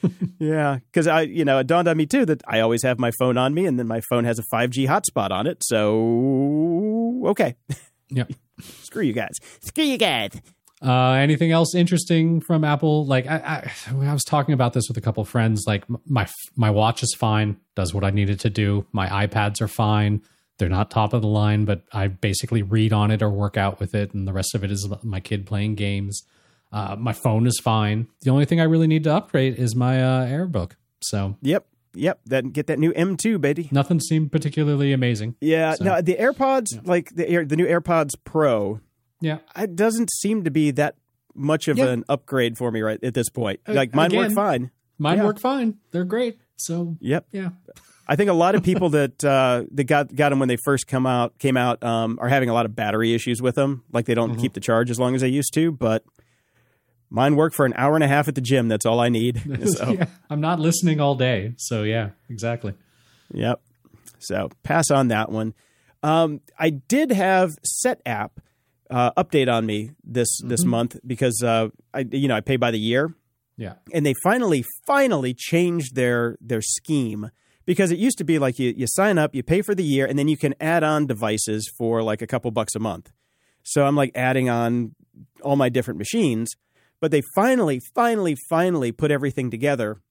[SPEAKER 2] Yeah, because I, you know, it dawned on me too that I always have my phone on me, and then my phone has a 5G hotspot on it. So, okay,
[SPEAKER 3] yeah,
[SPEAKER 2] screw you guys. Screw you guys.
[SPEAKER 3] Uh, anything else interesting from Apple? Like I, I, I was talking about this with a couple of friends. Like my my watch is fine, does what I needed to do. My iPads are fine. They're not top of the line, but I basically read on it or work out with it, and the rest of it is my kid playing games. Uh, my phone is fine. The only thing I really need to upgrade is my uh, AirBook. So
[SPEAKER 2] Yep, yep. That get that new M2, baby.
[SPEAKER 3] nothing seemed particularly amazing.
[SPEAKER 2] Yeah.
[SPEAKER 3] So-
[SPEAKER 2] No, the AirPods, like the Air, the new AirPods Pro,
[SPEAKER 3] Yeah,
[SPEAKER 2] it doesn't seem to be that much of
[SPEAKER 3] Yeah.
[SPEAKER 2] an upgrade for me right at this point. Like mine work fine.
[SPEAKER 3] mine
[SPEAKER 2] Yeah.
[SPEAKER 3] work fine. They're great. So
[SPEAKER 2] Yep.
[SPEAKER 3] yeah,
[SPEAKER 2] I think a lot of people that uh, that got got them when they first come out came out um, are having a lot of battery issues with them. Like they don't keep the charge as long as they used to. But mine work for an hour and a half at the gym. That's all I need. So
[SPEAKER 3] yeah. I'm not listening all day. So yeah, exactly.
[SPEAKER 2] yep. So pass on that one. Um, I did have Set app uh, update on me this this month because uh, I you know I pay by the year.
[SPEAKER 3] Yeah.
[SPEAKER 2] and they finally finally changed their their scheme because it used to be like you you sign up you pay for the year and then you can add on devices for like a couple bucks a month so i'm like adding on all my different machines but they finally finally finally put everything together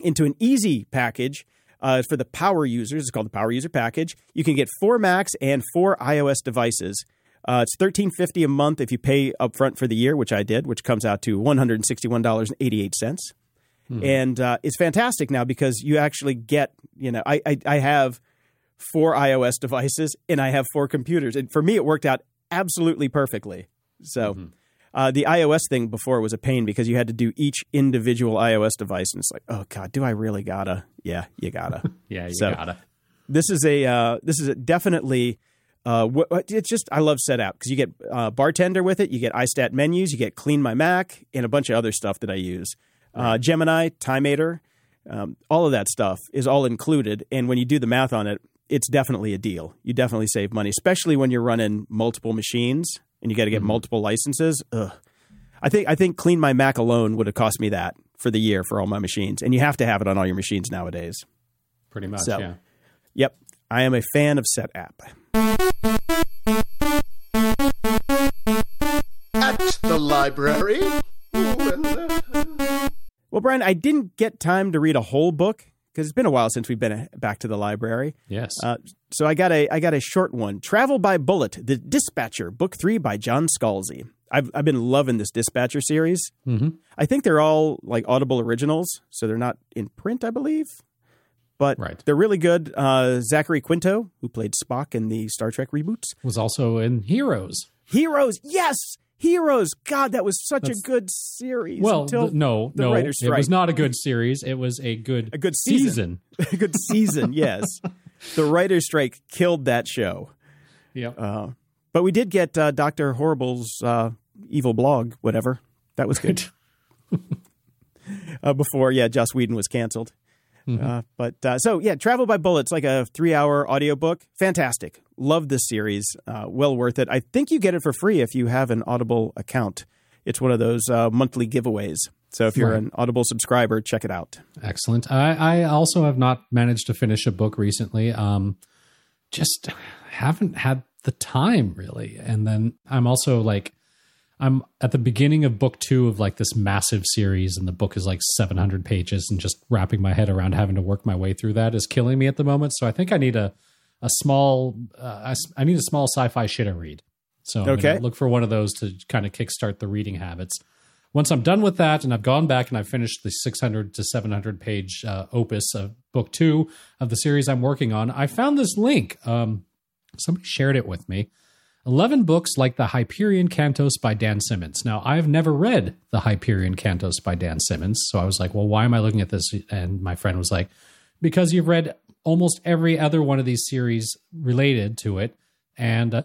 [SPEAKER 2] into an easy package uh, for the power users it's called the power user package you can get four macs and four ios devices Uh, it's thirteen fifty a month if you pay upfront for the year, which I did, which comes out to one hundred and sixty one dollars and eighty eight cents. And uh, it's fantastic now because you actually get, you know, I, I I have four iOS devices and I have four computers, and for me it worked out absolutely perfectly. So. Uh, the iOS thing before was a pain because you had to do each individual iOS device, and it's like, oh god, do I really gotta? Yeah, you gotta.
[SPEAKER 3] Yeah, you
[SPEAKER 2] So-
[SPEAKER 3] gotta.
[SPEAKER 2] this is a uh, this is a definitely uh, it's just I love Set SetApp because you get uh, bartender with it, you get iStat menus, you get Clean My Mac, and a bunch of other stuff that I use. Uh, Gemini, Timemator, um, all of that stuff is all included, and when you do the math on it, it's definitely a deal. You definitely save money, especially when you're running multiple machines and you got to get mm-hmm. multiple licenses. Ugh. I think I think Clean My Mac alone would have cost me that for the year for all my machines, and you have to have it on all your machines nowadays.
[SPEAKER 3] Pretty much,
[SPEAKER 2] So-
[SPEAKER 3] yeah.
[SPEAKER 2] Yep, I am a fan of Set App.
[SPEAKER 1] At the library. Ooh, and,
[SPEAKER 2] Well, Brian, I didn't get time to read a whole book because it's been a while since we've been uh, back to the library.
[SPEAKER 3] Yes.
[SPEAKER 2] Uh, so I got a I got a short one, Travel by Bullet: The Dispatcher, Book Three by John Scalzi. I've I've been loving this Dispatcher series.
[SPEAKER 3] mm-hmm.
[SPEAKER 2] I think they're all like Audible originals, so they're not in print, I believe, but
[SPEAKER 3] Right.
[SPEAKER 2] they're really good. Uh, Zachary Quinto, who played Spock in the Star Trek reboots,
[SPEAKER 3] Was also in Heroes.
[SPEAKER 2] Heroes, yes, Heroes. God, that was such
[SPEAKER 3] That's-
[SPEAKER 2] a good series.
[SPEAKER 3] Well,
[SPEAKER 2] until
[SPEAKER 3] th- no,
[SPEAKER 2] the
[SPEAKER 3] no, it was not a good series. It was a good
[SPEAKER 2] A good season.
[SPEAKER 3] season.
[SPEAKER 2] a good season. Yes, the writer's strike killed that show.
[SPEAKER 3] Yep.
[SPEAKER 2] Uh, but we did get uh, Doctor Horrible's uh, evil blog, whatever. That was good. uh, before, yeah, Joss Whedon was canceled. Uh, but uh, so yeah, Travel by Bullets, like a three-hour audiobook, fantastic. Love this series, uh, well worth it. I think you get it for free if you have an Audible account. It's one of those uh, monthly giveaways. So if you're
[SPEAKER 3] Right.
[SPEAKER 2] an Audible subscriber, check it out.
[SPEAKER 3] Excellent. I, I also have not managed to finish a book recently. Um, just haven't had the time really. And then I'm also like, I'm at the beginning of book two of like this massive series, and the book is like 700 pages, and just wrapping my head around having to work my way through that is killing me at the moment. So I think I need a a small, uh, I I need a small sci-fi shit to read. So I'm
[SPEAKER 2] Okay.
[SPEAKER 3] look for one of those to kind of kickstart the reading habits once I'm done with that and I've gone back and I've finished the 600 to 700 page uh, opus of book two of the series I'm working on, I found this link. Um, somebody shared it with me. 11 books like the Hyperion Cantos by Dan Simmons. Now, I've never read the Hyperion Cantos by Dan Simmons. So I was like, well, why am I looking at this? And my friend was like, because you've read almost every other one of these series related to it. And uh,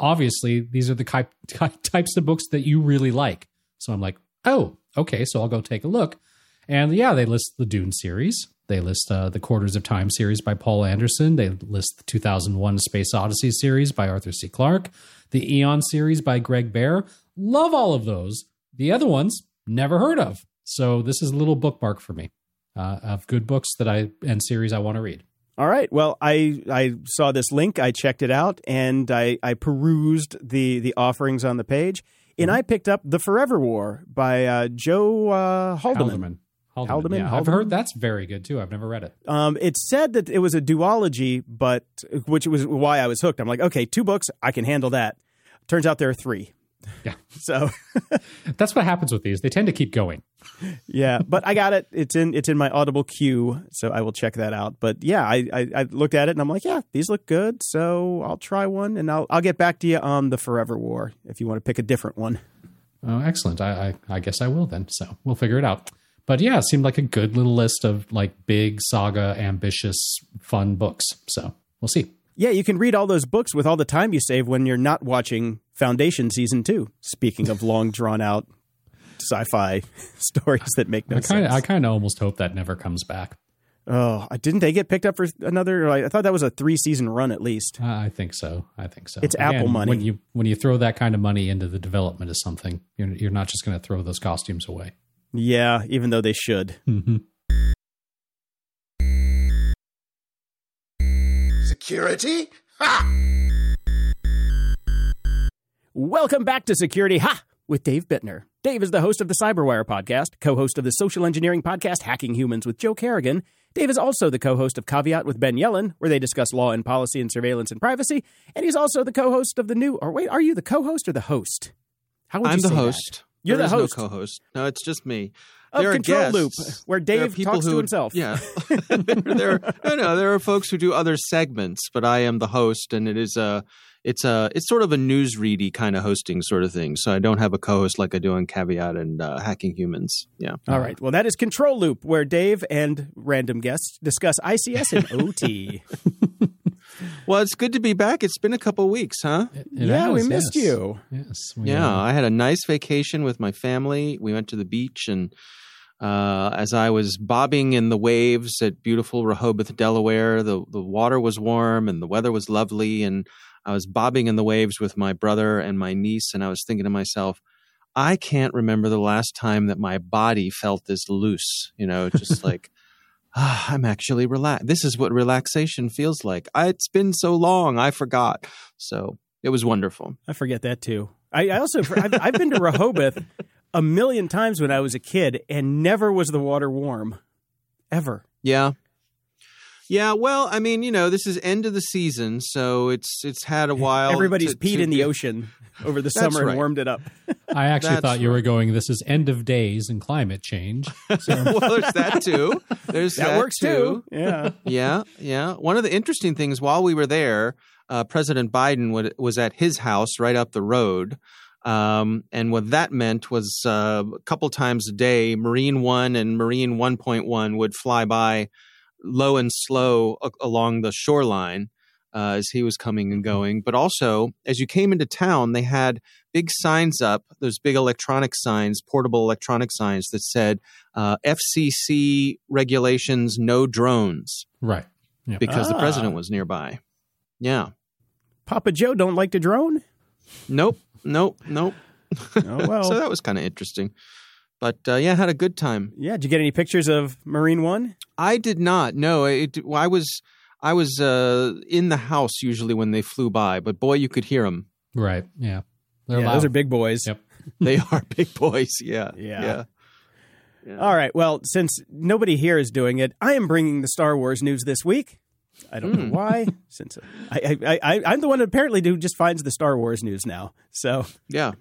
[SPEAKER 3] obviously, these are the ki- types of books that you really like. So I'm like, oh, okay, so I'll go take a look. And yeah, they list the Dune series. They list uh, the Quarters of Time series by Poul Anderson. They list the 2001 Space Odyssey series by Arthur C. Clarke. The Eon series by Greg Bear. Love all of those. The other ones, never heard of. So this is a little bookmark for me uh, of good books that I and series I want to read.
[SPEAKER 2] All right. Well, I I saw this link. I checked it out, and I I perused the the offerings on the page, and I picked up the Forever War by uh, Joe uh, Haldeman.
[SPEAKER 3] Haldeman. Haldeman.
[SPEAKER 2] Haldeman,
[SPEAKER 3] Yeah, I've heard that's very good too. I've never read it.
[SPEAKER 2] Um, it said that it was a duology, but which was why I was hooked. I'm like, okay, two books, I can handle that. Turns out there are three.
[SPEAKER 3] Yeah.
[SPEAKER 2] So
[SPEAKER 3] That's what happens with these. They tend to keep going.
[SPEAKER 2] yeah, but I got it. It's in it's in my Audible queue, so I will check that out. But yeah, I, I I looked at it and I'm like, yeah, these look good. So I'll try one, and I'll I'll get back to you on the Forever War if you want to pick a different one.
[SPEAKER 3] Oh, excellent. I, I I guess I will then. So we'll figure it out. But yeah, it seemed like a good little list of like big saga, ambitious, fun books. So we'll see.
[SPEAKER 2] Yeah, you can read all those books with all the time you save when you're not watching Foundation season two. Speaking of long drawn out sci-fi stories that make no
[SPEAKER 3] I kind of
[SPEAKER 2] sense.
[SPEAKER 3] I kind of almost hope that never comes back.
[SPEAKER 2] oh, didn't they get picked up for another? I thought that was a three season run at least.
[SPEAKER 3] Uh, I think so. I think so.
[SPEAKER 2] It's Apple money.
[SPEAKER 3] When you when you throw that kind of money into the development of something, you're you're not just going to throw those costumes away.
[SPEAKER 2] Yeah, even though they should.
[SPEAKER 3] Mm-hmm.
[SPEAKER 1] security? Ha!
[SPEAKER 2] Welcome back to Security Ha with Dave Bittner. Dave is the host of the Cyberwire podcast, co host of the social engineering podcast Hacking Humans with Joe Carrigan. Dave is also the co host of Caveat with Ben Yelin, where they discuss law and policy and surveillance and privacy. And he's also the co host of the new, or wait, are you the co host or the host?
[SPEAKER 4] How would I'm you the host. That?
[SPEAKER 2] You're
[SPEAKER 4] there
[SPEAKER 2] the host.
[SPEAKER 4] No co-host. No, it's just me.
[SPEAKER 2] Of
[SPEAKER 4] there
[SPEAKER 2] Control Loop, where Dave talks
[SPEAKER 4] who,
[SPEAKER 2] to himself.
[SPEAKER 4] Yeah, there, there, no, no, there are folks who do other segments, but I am the host, and it is a, it's a, it's sort of a newsready kind of hosting sort of thing. So I don't have a co-host like I do on Caveat and uh, Hacking Humans. Yeah.
[SPEAKER 2] All right. Well, that is Control Loop, where Dave and random guests discuss ICS and OT.
[SPEAKER 4] Well, it's good to be back. It's been a couple weeks, huh?
[SPEAKER 2] It, it yeah, has, we missed
[SPEAKER 3] yes.
[SPEAKER 2] you.
[SPEAKER 3] Yes.
[SPEAKER 4] yeah, are. I had a nice vacation with my family. We went to the beach, and uh, as I was bobbing in the waves at beautiful Rehoboth, Delaware, the the water was warm and the weather was lovely, and I was bobbing in the waves with my brother and my niece, and I was thinking to myself. I can't remember the last time that my body felt this loose, you know, just like ah, I'm actually relaxed. This is what relaxation feels like. I, it's been so long, I forgot. So it was wonderful.
[SPEAKER 2] I forget that too. I, I also I've, I've been to Rehoboth a million times when I was a kid, and never was the water warm, ever.
[SPEAKER 4] Yeah, yeah, well, I mean, you know, this is end of the season, so it's it's had a while.
[SPEAKER 2] Everybody's
[SPEAKER 4] to,
[SPEAKER 2] peed
[SPEAKER 4] to
[SPEAKER 2] in the ocean over the summer
[SPEAKER 4] right.
[SPEAKER 2] and warmed it up.
[SPEAKER 3] I actually
[SPEAKER 4] That's
[SPEAKER 3] thought you were going. This is end of days and climate change.
[SPEAKER 4] So. well, there's that too. There's
[SPEAKER 2] that,
[SPEAKER 4] that
[SPEAKER 2] works
[SPEAKER 4] too.
[SPEAKER 2] Yeah,
[SPEAKER 4] yeah, yeah. One of the interesting things while we were there, uh, President Biden would, was at his house right up the road. Um, and what that meant was uh, a couple times a day, Marine One and Marine 1.1 would fly by low and slow a- along the shoreline uh, as he was coming and going. But also, as you came into town, they had big signs up, those big electronic signs, portable electronic signs that said uh, FCC regulations, no drones.
[SPEAKER 3] Right. Yep.
[SPEAKER 4] Because the
[SPEAKER 2] Ah.
[SPEAKER 4] president was nearby. Yeah.
[SPEAKER 2] Papa Joe don't like to drone.
[SPEAKER 4] Nope. Nope. Nope.
[SPEAKER 2] Oh well.
[SPEAKER 4] so that was kind of interesting. But uh, yeah, had a good time.
[SPEAKER 2] yeah. Did you get any pictures of Marine One?
[SPEAKER 4] I did not. No, it, I was I was uh, in the house usually when they flew by, but boy, you could hear them.
[SPEAKER 3] Right. Yeah. They're
[SPEAKER 2] yeah,
[SPEAKER 3] loud.
[SPEAKER 2] those are big boys.
[SPEAKER 3] Yep.
[SPEAKER 4] They are big boys. Yeah.
[SPEAKER 2] Yeah.
[SPEAKER 4] Yeah. Yeah.
[SPEAKER 2] All right. Well, since nobody here is doing it, I am bringing the Star Wars news this week. I don't know
[SPEAKER 4] Hmm.
[SPEAKER 2] why. Since I, I, I, I'm the one apparently who just finds the Star Wars news now. So,
[SPEAKER 4] Yeah.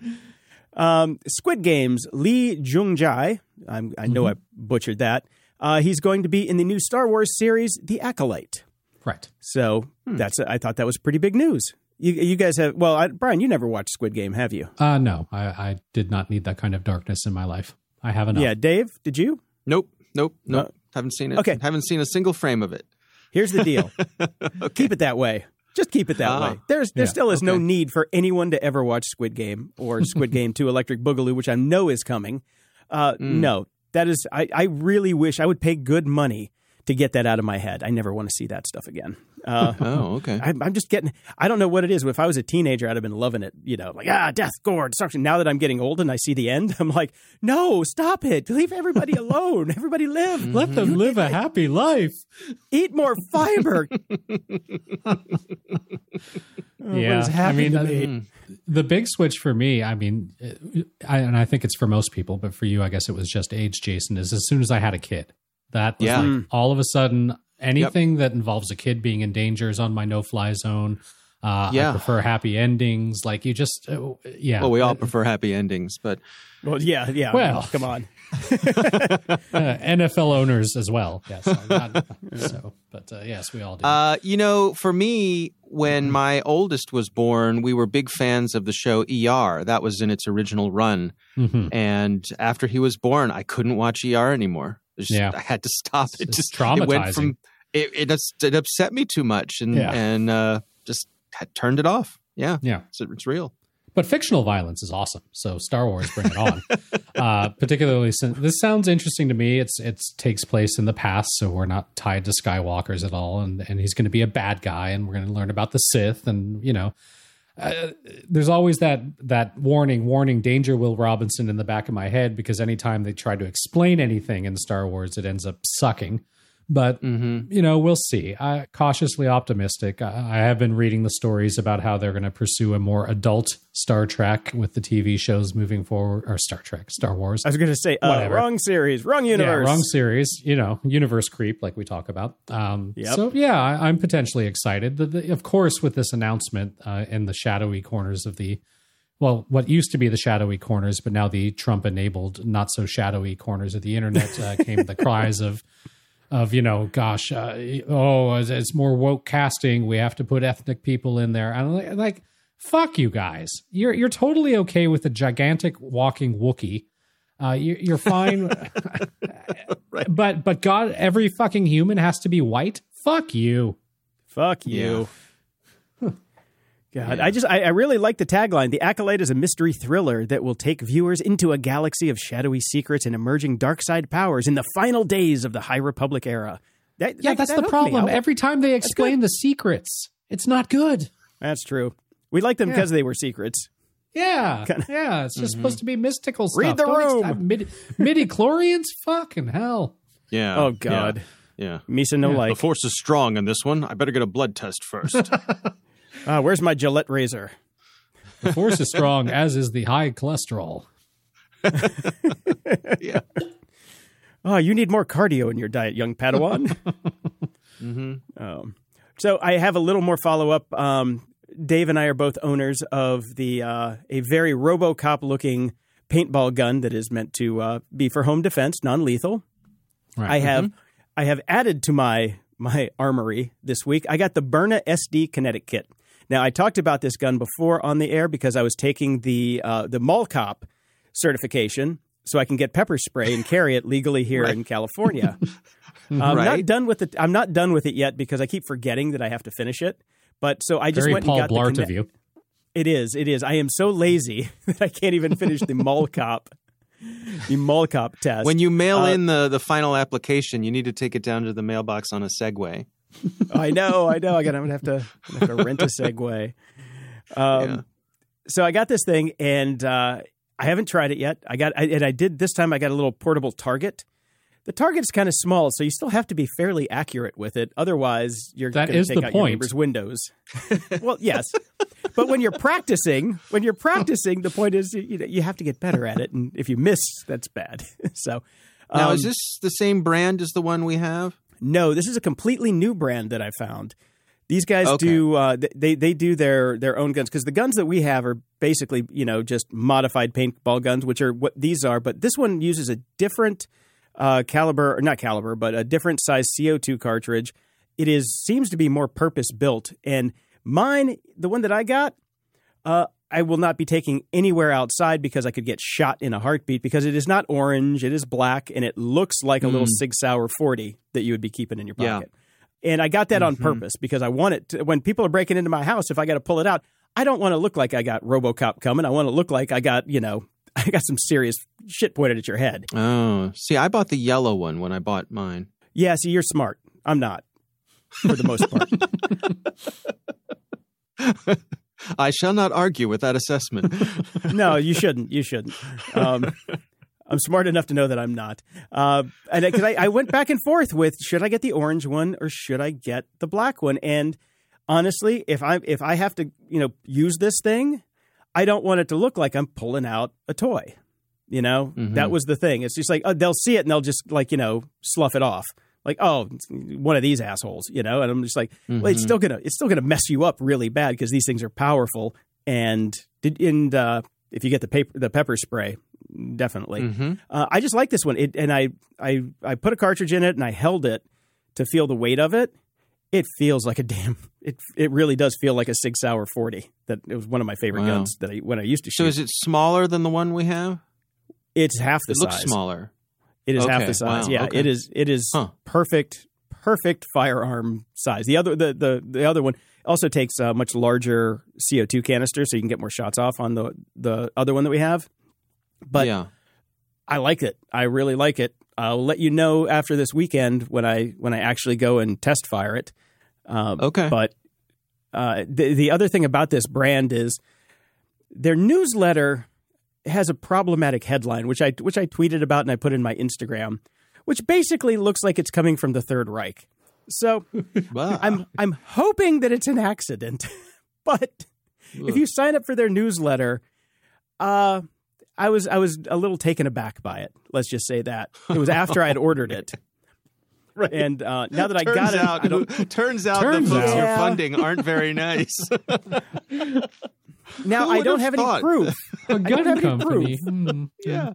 [SPEAKER 2] um, Squid Games Lee Jung Jae. I'm, I know I butchered that. Uh, he's going to be in the new Star Wars series, The Acolyte.
[SPEAKER 3] Right.
[SPEAKER 2] So that's I thought that was pretty big news. You, you guys have well, I, Brian, you never watched Squid Game, have you?
[SPEAKER 3] Uh, no, I, I did not need that kind of darkness in my life. I have enough.
[SPEAKER 2] Yeah, Dave, did you?
[SPEAKER 4] Nope. Nope. Nope.
[SPEAKER 2] No.
[SPEAKER 4] Haven't seen it.
[SPEAKER 2] Okay.
[SPEAKER 4] Haven't seen a single frame of it.
[SPEAKER 2] Here's the deal. Keep it that way. Just keep it that
[SPEAKER 4] Ah.
[SPEAKER 2] way. There's there
[SPEAKER 3] Yeah,
[SPEAKER 2] still is no need for anyone to ever watch Squid Game or Squid Game 2 Electric Boogaloo, which I know is coming. Uh,
[SPEAKER 4] Mm.
[SPEAKER 2] No, that is I, I really wish I would pay good money to get that out of my head. I never want to see that stuff again. Uh,
[SPEAKER 4] Oh, okay.
[SPEAKER 2] I, I'm just getting. I don't know what it is. If I was a teenager, I'd have been loving it. You know, like ah, death, gore, destruction. Now that I'm getting old and I see the end, I'm like, no, stop it. Leave everybody alone. Everybody live.
[SPEAKER 3] Let them live a happy life.
[SPEAKER 2] Eat more fiber.
[SPEAKER 3] yeah. I mean,
[SPEAKER 2] me?
[SPEAKER 3] the big switch for me, I mean, uh, I, and I think it's for most people, but for you, I guess it was just age, Jason, is as soon as I had a kid. That was
[SPEAKER 4] Yeah.
[SPEAKER 3] like
[SPEAKER 2] Mm.
[SPEAKER 3] all of a sudden, anything that involves a kid being in danger is on my no fly zone. Uh, I prefer happy endings. Like you just, uh, yeah.
[SPEAKER 4] Well, we all prefer happy endings, but
[SPEAKER 2] Well, yeah, yeah.
[SPEAKER 3] Well.
[SPEAKER 2] come on.
[SPEAKER 3] uh, NFL owners as well. Yes. Not- so, but uh, yes, we all do.
[SPEAKER 4] Uh, you know, for me, when my oldest was born, we were big fans of the show ER. That was in its original run.
[SPEAKER 3] Mhm.
[SPEAKER 4] And after he was born, I couldn't watch ER anymore. Just-
[SPEAKER 3] Yeah.
[SPEAKER 4] I had to stop. It
[SPEAKER 3] It's
[SPEAKER 4] just It went
[SPEAKER 3] traumatizing.
[SPEAKER 4] from it. It, just- it upset me too much, and
[SPEAKER 3] Yeah.
[SPEAKER 4] and uh, just had turned it off. Yeah,
[SPEAKER 3] Yeah.
[SPEAKER 4] it's, it's real.
[SPEAKER 3] But fictional violence is awesome. So Star Wars, bring it on. uh, particularly since this sounds interesting to me. It's it takes place in the past, so we're not tied to Skywalkers at all, and and he's going to be a bad guy, and we're going to learn about the Sith, and you know. Uh, there's always that that warning, warning, danger, Will Robinson in the back of my head because anytime they try to explain anything in Star Wars, it ends up sucking. But
[SPEAKER 4] Mm-hmm.
[SPEAKER 3] you know, we'll see. I cautiously optimistic. I, I have been reading the stories about how they're going to pursue a more adult Star Trek with the TV shows moving forward, or Star Trek, Star Wars.
[SPEAKER 2] I was going to say, uh, wrong series, wrong universe.
[SPEAKER 3] Yeah, wrong series. You know, universe creep, like we talk about. Um,
[SPEAKER 2] Yep.
[SPEAKER 3] So yeah, I, I'm potentially excited. The, the, of course, with this announcement uh, in the shadowy corners of the, well, what used to be the shadowy corners, but now the Trump-enabled, not so shadowy corners of the internet, uh, came the cries of. Of you know, gosh, uh, oh, it's, it's more woke casting. We have to put ethnic people in there. And I'm like, like, fuck you guys. You're you're totally okay with a gigantic walking Wookie. Uh, you, you're fine. But but God, every fucking human has to be white. Fuck you.
[SPEAKER 2] Fuck you. God, I just I, I really like the tagline. The Acolyte is a mystery thriller that will take viewers into a galaxy of shadowy secrets and emerging dark side powers in the final days of the High Republic era. That,
[SPEAKER 3] Yeah,
[SPEAKER 2] that-
[SPEAKER 3] that's
[SPEAKER 2] that
[SPEAKER 3] the problem. Every time they explain the secrets, it's not good.
[SPEAKER 2] that's true. We like them
[SPEAKER 3] Yeah.
[SPEAKER 2] because they were secrets.
[SPEAKER 3] Yeah,
[SPEAKER 2] Kinda-
[SPEAKER 3] yeah. It's just supposed to be mystical stuff.
[SPEAKER 2] Read the
[SPEAKER 3] Don't
[SPEAKER 2] room.
[SPEAKER 3] uh, midi midi chlorians. Fucking hell.
[SPEAKER 4] Yeah.
[SPEAKER 2] Oh God,
[SPEAKER 4] Yeah.
[SPEAKER 2] Misa no
[SPEAKER 3] Yeah.
[SPEAKER 4] The force is strong in this one. I better get a blood test first.
[SPEAKER 2] Uh, where's my Gillette razor?
[SPEAKER 3] The force is strong, as is the high cholesterol.
[SPEAKER 4] yeah.
[SPEAKER 2] Oh, you need more cardio in your diet, young Padawan. um, so I have a little more follow up. Um, Dave and I are both owners of the uh, a very RoboCop looking paintball gun that is meant to uh, be for home defense, non lethal.
[SPEAKER 3] Right.
[SPEAKER 2] I have I have added to my my armory this week. I got the Byrna SD kinetic kit. Now I talked about this gun before on the air because I was taking the uh, the Mall Cop certification so I can get pepper spray and carry it legally here in California. I'm not done with it. I'm not done with it yet because I keep forgetting that I have to finish it. But so I just
[SPEAKER 3] Very
[SPEAKER 2] went
[SPEAKER 3] Paul
[SPEAKER 2] and got
[SPEAKER 3] Blart
[SPEAKER 2] the
[SPEAKER 3] of you.
[SPEAKER 2] It is. It is. I am so lazy that I can't even finish the Mall Cop the Mall Cop test.
[SPEAKER 4] When you mail
[SPEAKER 2] Uh,
[SPEAKER 4] in the, the final application, you need to take it down to the mailbox on a Segway.
[SPEAKER 2] I know, I know. I got. I'm gonna have to, I'm gonna have to rent a Segway. Um,
[SPEAKER 4] Yeah.
[SPEAKER 2] So I got this thing, and uh, I haven't tried it yet. I got, I, and I did this time. I got a little portable target. The target's kind of small, so you still have to be fairly accurate with it. Otherwise, you're
[SPEAKER 3] That
[SPEAKER 2] going to
[SPEAKER 3] is
[SPEAKER 2] take
[SPEAKER 3] the
[SPEAKER 2] out your
[SPEAKER 3] point.
[SPEAKER 2] neighbor's windows. well, yes, but when you're practicing, when you're practicing, the point is you, know, you have to get better at it, and if you miss, that's bad. so.
[SPEAKER 4] Now,
[SPEAKER 2] um,
[SPEAKER 4] is this the same brand as the one we have?
[SPEAKER 2] No, this is a completely new brand that I found. These guys
[SPEAKER 4] Okay.
[SPEAKER 2] do uh, they they do their their own guns because the guns that we have are basically you know just modified paintball guns, which are what these are. But this one uses a different uh, caliber, or not caliber, but a different size CO two cartridge. It is seems to be more purpose built, and mine, the one that I got, uh, I will not be taking anywhere outside because I could get shot in a heartbeat because it is not orange, it is black, and it looks like a little mm. Sig Sauer 40 that you would be keeping in your
[SPEAKER 4] Yeah.
[SPEAKER 2] pocket. And I got that on mm-hmm. purpose because I want it to, when people are breaking into my house, if I got to pull it out, I don't want to look like I got Robocop coming. I want to look like I got, you know, I got some serious shit pointed at your head.
[SPEAKER 4] Oh, see, I bought the yellow one when I bought mine.
[SPEAKER 2] Yeah, see, you're smart. I'm not, for the most part.
[SPEAKER 4] I shall not argue with that assessment.
[SPEAKER 2] no, you shouldn't. You shouldn't. Um, I'm smart enough to know that I'm not. Uh, and because I, I went back and forth with should I get the orange one or should I get the black one? And honestly, if I if I have to you know use this thing, I don't want it to look like I'm pulling out a toy. You know, that was the thing. It's just like oh, they'll see it and they'll just like you know slough it off. Like oh, one of these assholes, you know. And I'm just like, well, it's still gonna it's still gonna mess you up really bad because these things are powerful. And did and uh, if you get the paper the pepper spray, definitely.
[SPEAKER 4] Mhm.
[SPEAKER 2] Uh, I just like this one. It, and I, I, I put a cartridge in it and I held it to feel the weight of it. It feels like a damn. It it really does feel like a Sig Sauer forty. That it was one of my favorite
[SPEAKER 4] Wow.
[SPEAKER 2] guns that I when I used to shoot So
[SPEAKER 4] is it smaller than the one we have?
[SPEAKER 2] it's half the size.
[SPEAKER 4] It looks
[SPEAKER 2] size.
[SPEAKER 4] smaller.
[SPEAKER 2] It is half the size.
[SPEAKER 4] wow,
[SPEAKER 2] Yeah,
[SPEAKER 4] okay.
[SPEAKER 2] it is. It is
[SPEAKER 4] Huh.
[SPEAKER 2] perfect. Perfect firearm size. The other the the the other one also takes a much larger CO two canister, so you can get more shots off on the the other one that we have. But
[SPEAKER 4] yeah.
[SPEAKER 2] I like it. I really like it. I'll let you know after this weekend when I when I actually go and test fire it. Um,
[SPEAKER 4] Okay.
[SPEAKER 2] But uh, the the other thing about this brand is their newsletter has a problematic headline, which I which I tweeted about and I put in my Instagram, which basically looks like it's coming from the Third Reich. So
[SPEAKER 4] Wow.
[SPEAKER 2] I'm I'm hoping that it's an accident, but if you sign up for their newsletter, uh, I was I was a little taken aback by it. Let's just say that it was after I had ordered it,
[SPEAKER 4] Right.
[SPEAKER 2] and uh, now that I
[SPEAKER 4] turns
[SPEAKER 2] got it,
[SPEAKER 4] out,
[SPEAKER 2] I don't,
[SPEAKER 4] turns out
[SPEAKER 3] Turns
[SPEAKER 4] the folks
[SPEAKER 3] out.
[SPEAKER 4] you're
[SPEAKER 2] Yeah.
[SPEAKER 4] funding aren't very nice.
[SPEAKER 2] now I don't
[SPEAKER 4] have
[SPEAKER 2] have any proof.
[SPEAKER 3] A
[SPEAKER 2] don't
[SPEAKER 3] gun
[SPEAKER 2] have any
[SPEAKER 3] company.
[SPEAKER 2] proof.
[SPEAKER 3] Hmm,
[SPEAKER 4] yeah.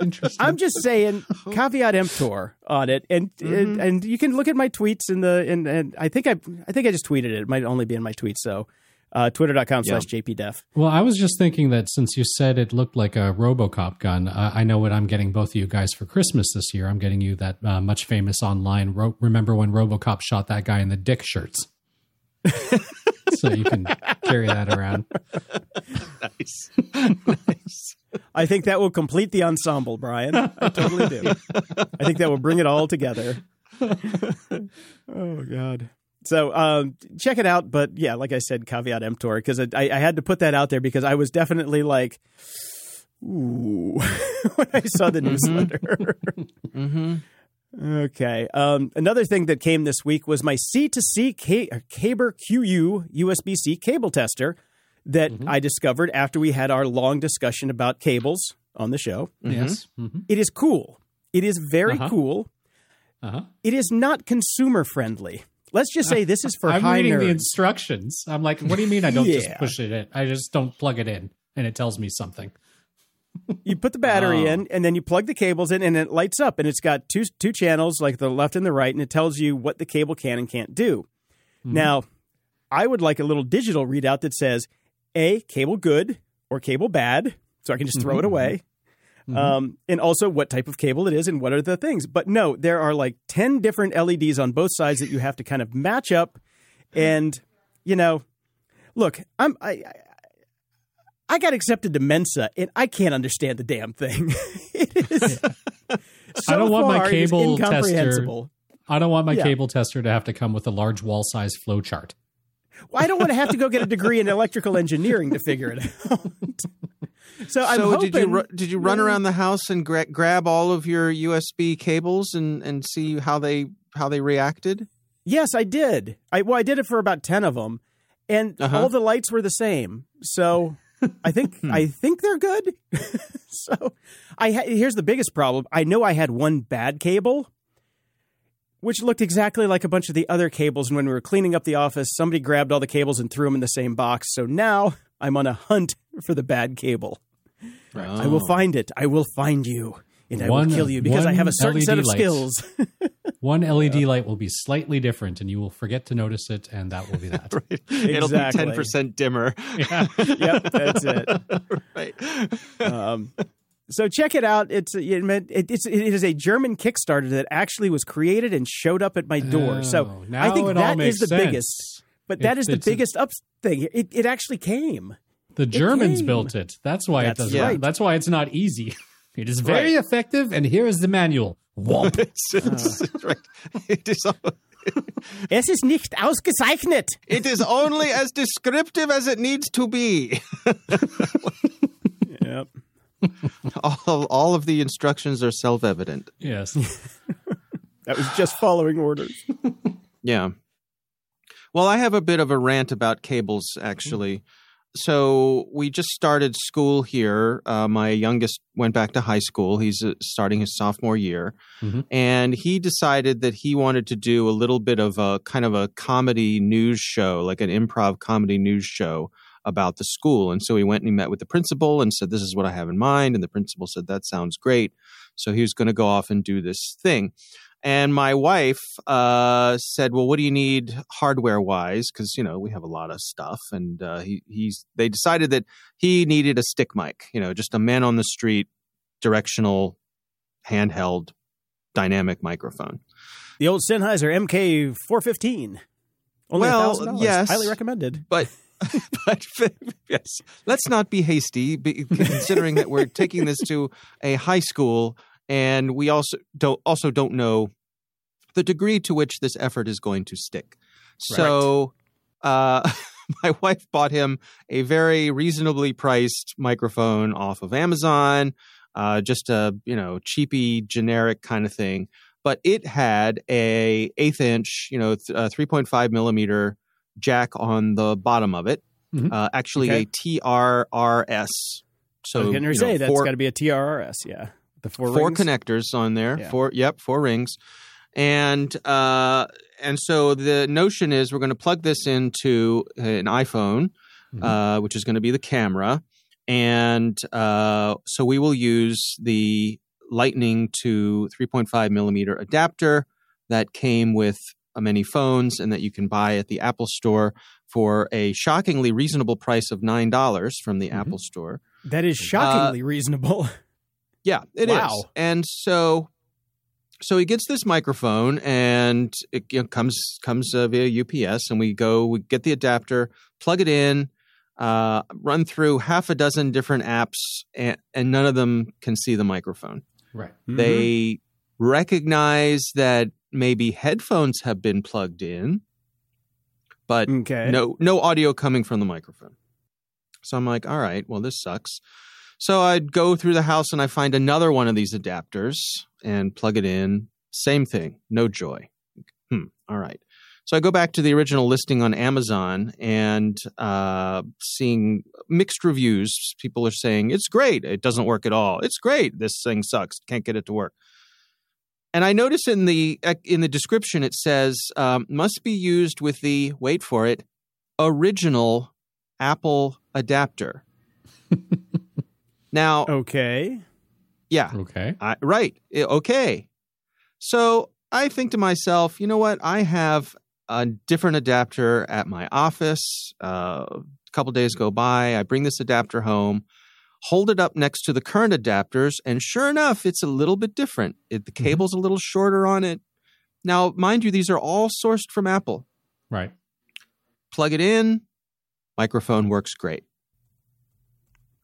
[SPEAKER 3] interesting.
[SPEAKER 2] I'm just saying caveat emptor on it, and and, and you can look at my tweets in the and and I think I I think I just tweeted it. It might only be in my tweets. So uh, twitter.com slash jpdef.
[SPEAKER 3] Well, I was just thinking that since you said it looked like a RoboCop gun, uh, I know what I'm getting both of you guys for Christmas this year. I'm getting you that uh, much famous online. Ro- remember when RoboCop shot that guy in the dick shirts? so you can carry that around.
[SPEAKER 4] nice. nice.
[SPEAKER 2] I think that will complete the ensemble, Brian. I totally do. I think that will bring it all together. oh God. So um, check it out, but yeah, like I said, caveat emptor because I, I had to put that out there because I was definitely like, ooh, when I saw the newsletter.
[SPEAKER 4] Mm-hmm.
[SPEAKER 2] Okay. Um, another thing that came this week was my C2C Caber QU USB C cable tester that I discovered after we had our long discussion about cables on the show.
[SPEAKER 3] Yes. Mm-hmm.
[SPEAKER 2] It is cool. It is very
[SPEAKER 3] Uh-huh.
[SPEAKER 2] cool.
[SPEAKER 3] Uh-huh.
[SPEAKER 2] It is not consumer friendly. Let's just say this is for
[SPEAKER 3] I'm reading the instructions. I'm like, what do you mean I don't just push it in? I just don't plug it in and it tells me something.
[SPEAKER 2] you put the battery
[SPEAKER 4] Oh.
[SPEAKER 2] in, and then you plug the cables in, and it lights up, and it's got two two channels, like the left and the right, and it tells you what the cable can and can't do. Mm-hmm. Now, I would like a little digital readout that says a cable good or cable bad, so I can just throw it mm-hmm. away. Um, and also what type of cable it is and what are the things. But no, there are like 10 different LEDs on both sides that you have to kind of match up. And, you know, look, I'm, I, I, I got accepted to Mensa and I can't understand the damn thing. it is. So
[SPEAKER 3] I don't want my
[SPEAKER 2] far, it is
[SPEAKER 3] cable tester- I don't want my
[SPEAKER 2] Yeah.
[SPEAKER 3] cable tester to have to come with a large wall size flow chart.
[SPEAKER 2] Well, I don't want to have to go get a degree in electrical engineering to figure it out. so I'm
[SPEAKER 4] so
[SPEAKER 2] hoping,
[SPEAKER 4] did you ru- did you run around the house and gra- grab all of your USB cables and, and see how they how they reacted?
[SPEAKER 2] Yes, I did. I well, I did it for about ten of them, and
[SPEAKER 4] Uh-huh.
[SPEAKER 2] all the lights were the same. So I think I think they're good. so I ha- here's the biggest problem. I know I had one bad cable, which looked exactly like a bunch of the other cables. And when we were cleaning up the office, somebody grabbed all the cables and threw them in the same box. So now I'm on a hunt for the bad cable. I will find it. I will find you. And I
[SPEAKER 3] One-
[SPEAKER 2] will kill you because I have a
[SPEAKER 3] one
[SPEAKER 2] certain set of
[SPEAKER 3] light.
[SPEAKER 2] skills.
[SPEAKER 3] One LED light will be slightly different, and you will forget to notice it, and that will be that.
[SPEAKER 4] It'll be ten percent dimmer.
[SPEAKER 2] yep, that's it.
[SPEAKER 4] right.
[SPEAKER 2] Um, so check it out. It's it, it, it's it is a German Kickstarter that actually was created and showed up at my door. so
[SPEAKER 3] Oh, now
[SPEAKER 2] I think
[SPEAKER 3] it all
[SPEAKER 2] that is
[SPEAKER 3] makes
[SPEAKER 2] the
[SPEAKER 3] sense.
[SPEAKER 2] biggest. But that
[SPEAKER 3] It-
[SPEAKER 2] is the
[SPEAKER 3] it's a-
[SPEAKER 2] biggest up thing. It it actually came.
[SPEAKER 3] The Germans
[SPEAKER 2] came.
[SPEAKER 3] built it. That's why
[SPEAKER 2] That's
[SPEAKER 3] it doesn't.
[SPEAKER 2] right.
[SPEAKER 3] That's why it's not easy. It is very effective, and here is the manual. Womp.
[SPEAKER 4] It's- it's- right. It is.
[SPEAKER 2] Es ist nicht ausgezeichnet.
[SPEAKER 4] It is only as descriptive as it needs to be.
[SPEAKER 2] Yep.
[SPEAKER 4] All, all of the instructions are self-evident.
[SPEAKER 3] yes.
[SPEAKER 2] That was just following orders.
[SPEAKER 4] Yeah. Well, I have a bit of a rant about cables, actually. So we just started school here. Uh, my youngest went back to high school. He's uh, starting his sophomore year,
[SPEAKER 3] Mhm.
[SPEAKER 4] and he decided that he wanted to do a little bit of a kind of a comedy news show, like an improv comedy news show about the school. And so he went and he met with the principal and said, "This is what I have in mind." And the principal said, "That sounds great." So he was going to go off and do this thing. And my wife uh, said, "Well, what do you need hardware wise? Because you know we have a lot of stuff." And uh, he he's they decided that he needed a stick mic, you know, just a man on the street, directional, handheld, dynamic microphone.
[SPEAKER 2] The old Sennheiser MK415. Only
[SPEAKER 4] Well,
[SPEAKER 2] $1,000.
[SPEAKER 4] yes.
[SPEAKER 2] Highly recommended.
[SPEAKER 4] But but yes, let's not be hasty, considering that we're taking this to a high school, and we also don't also don't know the degree to which this effort is going to stick. So, uh, my wife bought him a very reasonably priced microphone off of Amazon. uh, just a you know cheapy generic kind of thing. But it had a eighth inch, you know, th- uh, three point five millimeter jack on the bottom of it.
[SPEAKER 3] Mhm.
[SPEAKER 4] Uh, actually,
[SPEAKER 2] Okay.
[SPEAKER 4] a TRRS. So
[SPEAKER 2] I was going to
[SPEAKER 4] you know,
[SPEAKER 2] say that's got to be a TRRS. Yeah, the four,
[SPEAKER 4] four
[SPEAKER 2] rings.
[SPEAKER 4] connectors on there.
[SPEAKER 2] Yeah.
[SPEAKER 4] Four, yep, four rings, and uh, and so the notion is we're going to plug this into an iPhone,
[SPEAKER 3] Mhm.
[SPEAKER 4] uh, which is going to be the camera, and uh, so we will use the Lightning to 3.5 millimeter adapter that came with many phones and that you can buy at the Apple Store for a shockingly reasonable price of nine dollars from the
[SPEAKER 3] Mhm.
[SPEAKER 4] Apple Store.
[SPEAKER 2] That is shockingly reasonable.
[SPEAKER 4] Yeah, it is.
[SPEAKER 2] Wow.
[SPEAKER 4] And so so he gets this microphone and it you know, comes comes uh, via UPS and we go we get the adapter, plug it in, uh, run through half a dozen different apps and, and none of them can see the microphone.
[SPEAKER 3] Right.
[SPEAKER 2] Mhm.
[SPEAKER 4] They recognize that maybe headphones have been plugged in, but
[SPEAKER 2] okay.
[SPEAKER 4] no no audio coming from the microphone. So I'm like, all right, well this sucks. So I'd go through the house and I find another one of these adapters and plug it in. Same thing, no joy. Hmm, all right. So I go back to the original listing on Amazon and uh, seeing mixed reviews. People are saying it's great, it doesn't work at all. It's great, this thing sucks, can't get it to work. And I notice in the in the description it says um, must be used with the wait for it original Apple adapter. now,
[SPEAKER 2] Okay.
[SPEAKER 4] yeah,
[SPEAKER 3] Okay.
[SPEAKER 4] I, right, okay. So I think to myself, you know what? I have a different adapter at my office. Uh, a couple days go by, I bring this adapter home, hold it up next to the current adapters, and sure enough, it's a little bit different. It, the mm-hmm. cable's a little shorter on it. Now, mind you, these are all sourced from Apple.
[SPEAKER 3] Right.
[SPEAKER 4] Plug it in, microphone works great.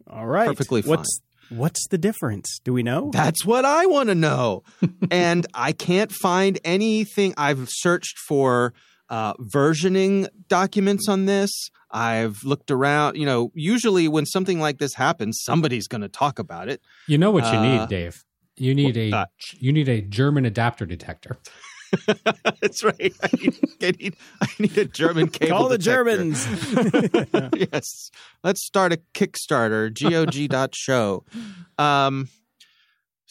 [SPEAKER 2] All right.
[SPEAKER 4] Perfectly fine.
[SPEAKER 2] What's what's the difference? Do we know?
[SPEAKER 4] That's what I want to know. and I can't find anything. I've searched for uh, versioning documents on this. I've looked around. You know, usually when something like this happens, somebody's going to talk about it.
[SPEAKER 3] You know what you
[SPEAKER 4] Uh,
[SPEAKER 3] need, Dave. You need a
[SPEAKER 4] uh,
[SPEAKER 3] you need a German adapter detector.
[SPEAKER 4] That's right. I need, I need, I need a German cable.
[SPEAKER 2] Call the
[SPEAKER 4] detector.
[SPEAKER 2] Germans.
[SPEAKER 4] yes. Let's start a Kickstarter, gog.show. Um,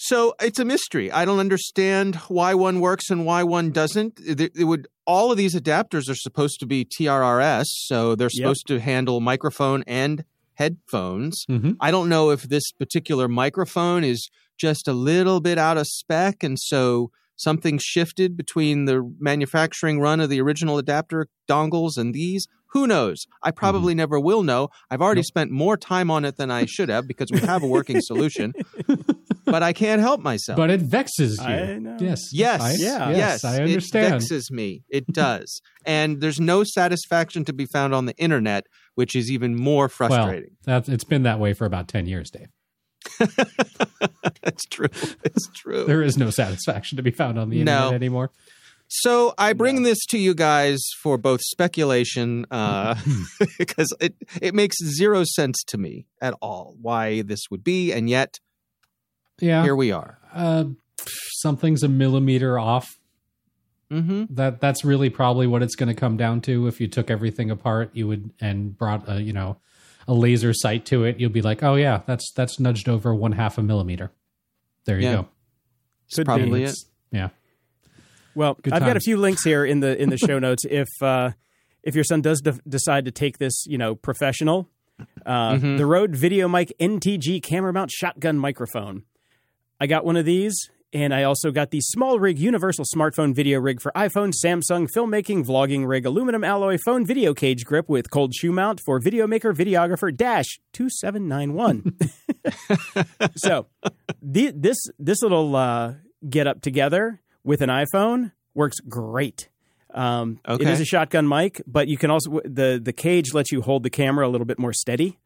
[SPEAKER 4] so it's a mystery. I don't understand why one works and why one doesn't. It, it would all of these adapters are supposed to be TRRS, so they're
[SPEAKER 2] Yep.
[SPEAKER 4] supposed to handle microphone and headphones.
[SPEAKER 3] Mhm.
[SPEAKER 4] I don't know if this particular microphone is just a little bit out of spec, and so something shifted between the manufacturing run of the original adapter dongles and these. Who knows? I probably never will know. I've already
[SPEAKER 3] Nope.
[SPEAKER 4] spent more time on it than I should have because we have a working solution, but I can't help myself.
[SPEAKER 3] But it vexes you.
[SPEAKER 2] I know.
[SPEAKER 3] Yes.
[SPEAKER 4] Yes.
[SPEAKER 3] I,
[SPEAKER 2] Yeah.
[SPEAKER 3] Yes.
[SPEAKER 4] yes,
[SPEAKER 3] I
[SPEAKER 4] It
[SPEAKER 3] understand.
[SPEAKER 4] vexes me. It does. and there's no satisfaction to be found on the internet, which is even more frustrating.
[SPEAKER 3] That's it's been that way for about ten years, Dave.
[SPEAKER 4] That's true. It's true.
[SPEAKER 3] There is no satisfaction to be found on the
[SPEAKER 4] No.
[SPEAKER 3] internet anymore.
[SPEAKER 4] So I bring this to you guys for both speculation, uh, because it it makes zero sense to me at all why this would be, and yet
[SPEAKER 3] Yeah.
[SPEAKER 4] here we are.
[SPEAKER 3] Uh, something's a millimeter off.
[SPEAKER 4] hmm
[SPEAKER 3] That that's really probably what it's going to come down to. If you took everything apart, you would and brought a you know a laser sight to it, you'll be like, oh yeah, that's that's nudged over one half a millimeter. There you
[SPEAKER 4] Yeah.
[SPEAKER 3] go.
[SPEAKER 4] It's
[SPEAKER 2] Could be.
[SPEAKER 4] probably it.
[SPEAKER 3] Yeah.
[SPEAKER 2] Well,
[SPEAKER 3] Good
[SPEAKER 2] I've got a few links here in the in the show notes. If uh, if your son does de- decide to take this, you know, professional, uh,
[SPEAKER 4] Mhm.
[SPEAKER 2] the Rode Video Mic NTG camera mount shotgun microphone. I got one of these, and I also got the small rig universal smartphone video rig for iPhone, Samsung, filmmaking, vlogging rig, aluminum alloy phone video cage grip with cold shoe mount for videomaker videographer dash two seven nine one. so the, this this little uh, get up together with an iPhone works great. Um,
[SPEAKER 4] Okay.
[SPEAKER 2] is a shotgun mic, but you can also the the cage lets you hold the camera a little bit more steady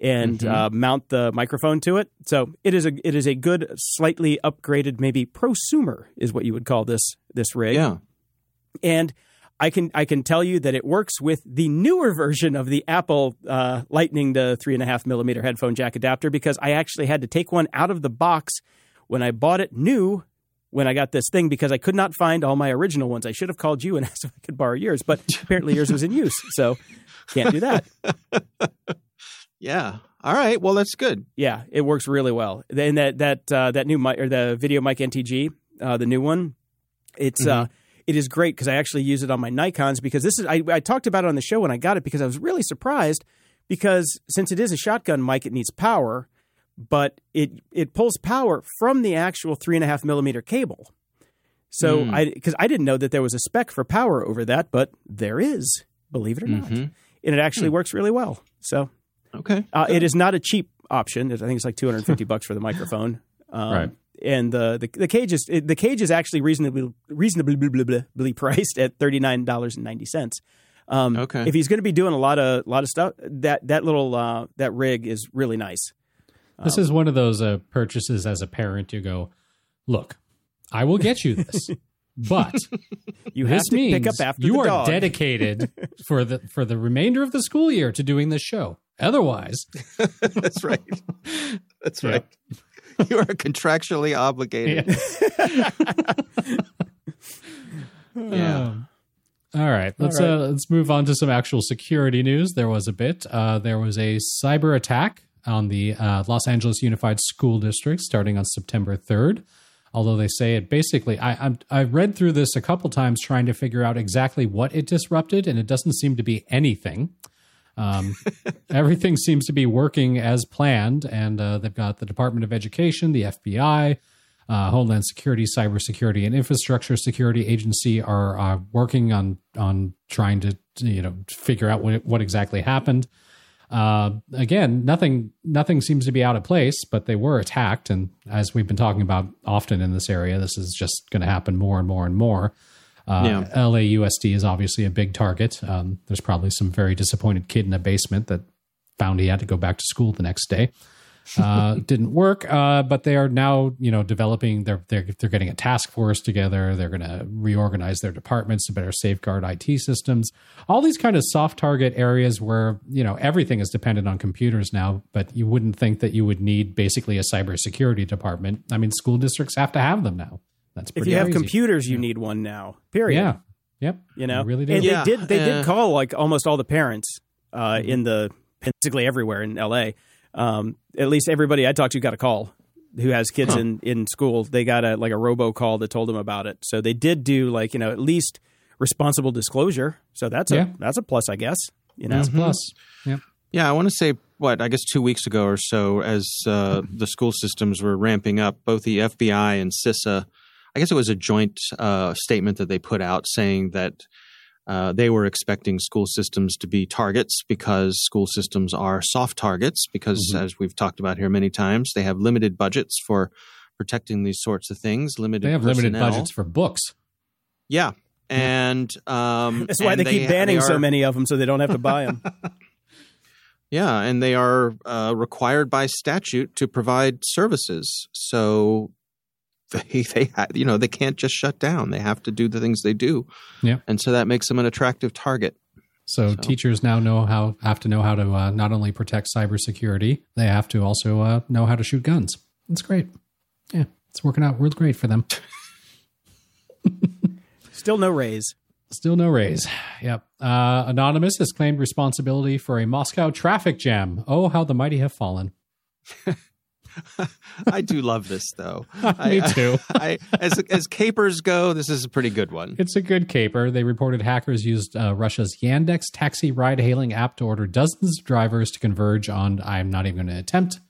[SPEAKER 2] and
[SPEAKER 4] Mhm.
[SPEAKER 2] uh, mount the microphone to it. So it is a it is a good, slightly upgraded, maybe prosumer is what you would call this this rig.
[SPEAKER 4] Yeah.
[SPEAKER 2] And I can I can tell you that it works with the newer version of the Apple uh, Lightning to three and a half millimeter headphone jack adapter because I actually had to take one out of the box when I bought it new when I got this thing because I could not find all my original ones. I should have called you and asked if I could borrow yours, but apparently yours was in use, so can't do that.
[SPEAKER 4] Yeah. All right. Well, that's good.
[SPEAKER 2] Yeah, it works really well. And that that uh, that new mic or the Video Mic NTG, uh, the new one, it's uh, it is great because I actually use it on my Nikon's because this is I, I talked about it on the show when I got it because I was really surprised because since it is a shotgun mic, it needs power, but it it pulls power from the actual three and a half millimeter cable. So I because I didn't know that there was a spec for power over that, but there is, believe it or not, and it actually works really well. So
[SPEAKER 4] Okay.
[SPEAKER 2] uh, it is not a cheap option. I think it's like 250 bucks for the microphone. Um,
[SPEAKER 3] Right.
[SPEAKER 2] And the, the the cage is it, the cage is actually reasonably reasonably priced at thirty nine dollars and ninety cents. Um,
[SPEAKER 4] Okay.
[SPEAKER 2] If he's going to be doing a lot of lot of stuff, that that little uh, that rig is really nice.
[SPEAKER 3] This
[SPEAKER 2] Um,
[SPEAKER 3] is one of those uh, purchases as a parent. You go, look, I will get you this, but
[SPEAKER 2] You have
[SPEAKER 3] this
[SPEAKER 2] to
[SPEAKER 3] means
[SPEAKER 2] pick up after
[SPEAKER 3] you
[SPEAKER 2] the
[SPEAKER 3] are
[SPEAKER 2] dog.
[SPEAKER 3] dedicated for the for the remainder of the school year to doing this show. Otherwise,
[SPEAKER 4] That's right. That's
[SPEAKER 3] Yeah.
[SPEAKER 4] right. You are contractually obligated. Yeah.
[SPEAKER 3] Um, all right, let's
[SPEAKER 2] right.
[SPEAKER 3] Uh, let's move on to some actual security news. There was a bit. Uh, there was a cyber attack on the uh, Los Angeles Unified School District starting on September third. Although they say it basically, I I'm, I read through this a couple times trying to figure out exactly what it disrupted, and it doesn't seem to be anything. Um, everything seems to be working as planned, and uh, they've got the Department of Education, the FBI, uh, Homeland Security, Cybersecurity, and Infrastructure Security Agency are uh, working on on trying to you know figure out what what exactly happened. Uh, again, nothing nothing seems to be out of place, but they were attacked, and as we've been talking about often in this area, this is just going to happen more and more and more. Uh,
[SPEAKER 4] Yeah.
[SPEAKER 3] LAUSD is obviously a big target. Um, there's probably some very disappointed kid in a basement that found he had to go back to school the next day. Uh, didn't work, uh, but they are now, you know, developing. They're they're they're getting a task force together. They're going to reorganize their departments to better safeguard IT systems. All these kind of soft target areas where you know everything is dependent on computers now. But you wouldn't think that you would need basically a cybersecurity department. I mean, school districts have to have them now. That's
[SPEAKER 2] If
[SPEAKER 3] pretty
[SPEAKER 2] you have
[SPEAKER 3] crazy.
[SPEAKER 2] computers, you need one now. Period.
[SPEAKER 3] yeah, yep,
[SPEAKER 2] you know,
[SPEAKER 3] They really do.
[SPEAKER 2] And
[SPEAKER 4] Yeah,
[SPEAKER 2] they did. They
[SPEAKER 4] uh,
[SPEAKER 2] did call like almost all the parents uh,
[SPEAKER 3] Mm-hmm.
[SPEAKER 2] in the basically everywhere in L.A. Um, at least everybody I talked to got a call who has kids
[SPEAKER 4] Huh.
[SPEAKER 2] in in school. They got a like a robo call that told them about it. So they did do like you know at least responsible disclosure. So that's
[SPEAKER 3] Yeah.
[SPEAKER 2] a that's a plus, I guess. You know,
[SPEAKER 3] That's a plus. Yep.
[SPEAKER 4] Yeah, I want to say what I guess two weeks ago or so, as uh, the school systems were ramping up, both the FBI and CISA. I guess it was a joint uh, statement that they put out saying that uh, they were expecting school systems to be targets because school systems are soft targets because,
[SPEAKER 3] Mhm.
[SPEAKER 4] as we've talked about here many times, they have limited budgets for protecting these sorts of things. Limited.
[SPEAKER 3] They have limited budgets for books.
[SPEAKER 4] Yeah, and um,
[SPEAKER 2] that's why
[SPEAKER 4] and
[SPEAKER 2] they, keep banning
[SPEAKER 4] they
[SPEAKER 2] so many of them, so they don't have to buy them.
[SPEAKER 4] Yeah, and they are uh, required by statute to provide services. So they they ha- you know they can't just shut down. They have to do the things they do.
[SPEAKER 3] Yeah.
[SPEAKER 4] and so that makes them an attractive target.
[SPEAKER 3] So,
[SPEAKER 4] So-
[SPEAKER 3] teachers now know how have to know how to uh, not only protect cybersecurity, they have to also uh, know how to shoot guns. That's great. Yeah, it's working out real great for them.
[SPEAKER 2] Still no raise.
[SPEAKER 3] Still no raise. Yep. Uh, Anonymous has claimed responsibility for a Moscow traffic jam. Oh, how the mighty have fallen.
[SPEAKER 4] I do love this though.
[SPEAKER 3] Me
[SPEAKER 4] I-
[SPEAKER 3] too.
[SPEAKER 4] I, as as capers go, this is a pretty good one.
[SPEAKER 3] It's a good caper. They reported hackers used uh, Russia's Yandex taxi ride hailing app to order dozens of drivers to converge on, I'm not even going to attempt,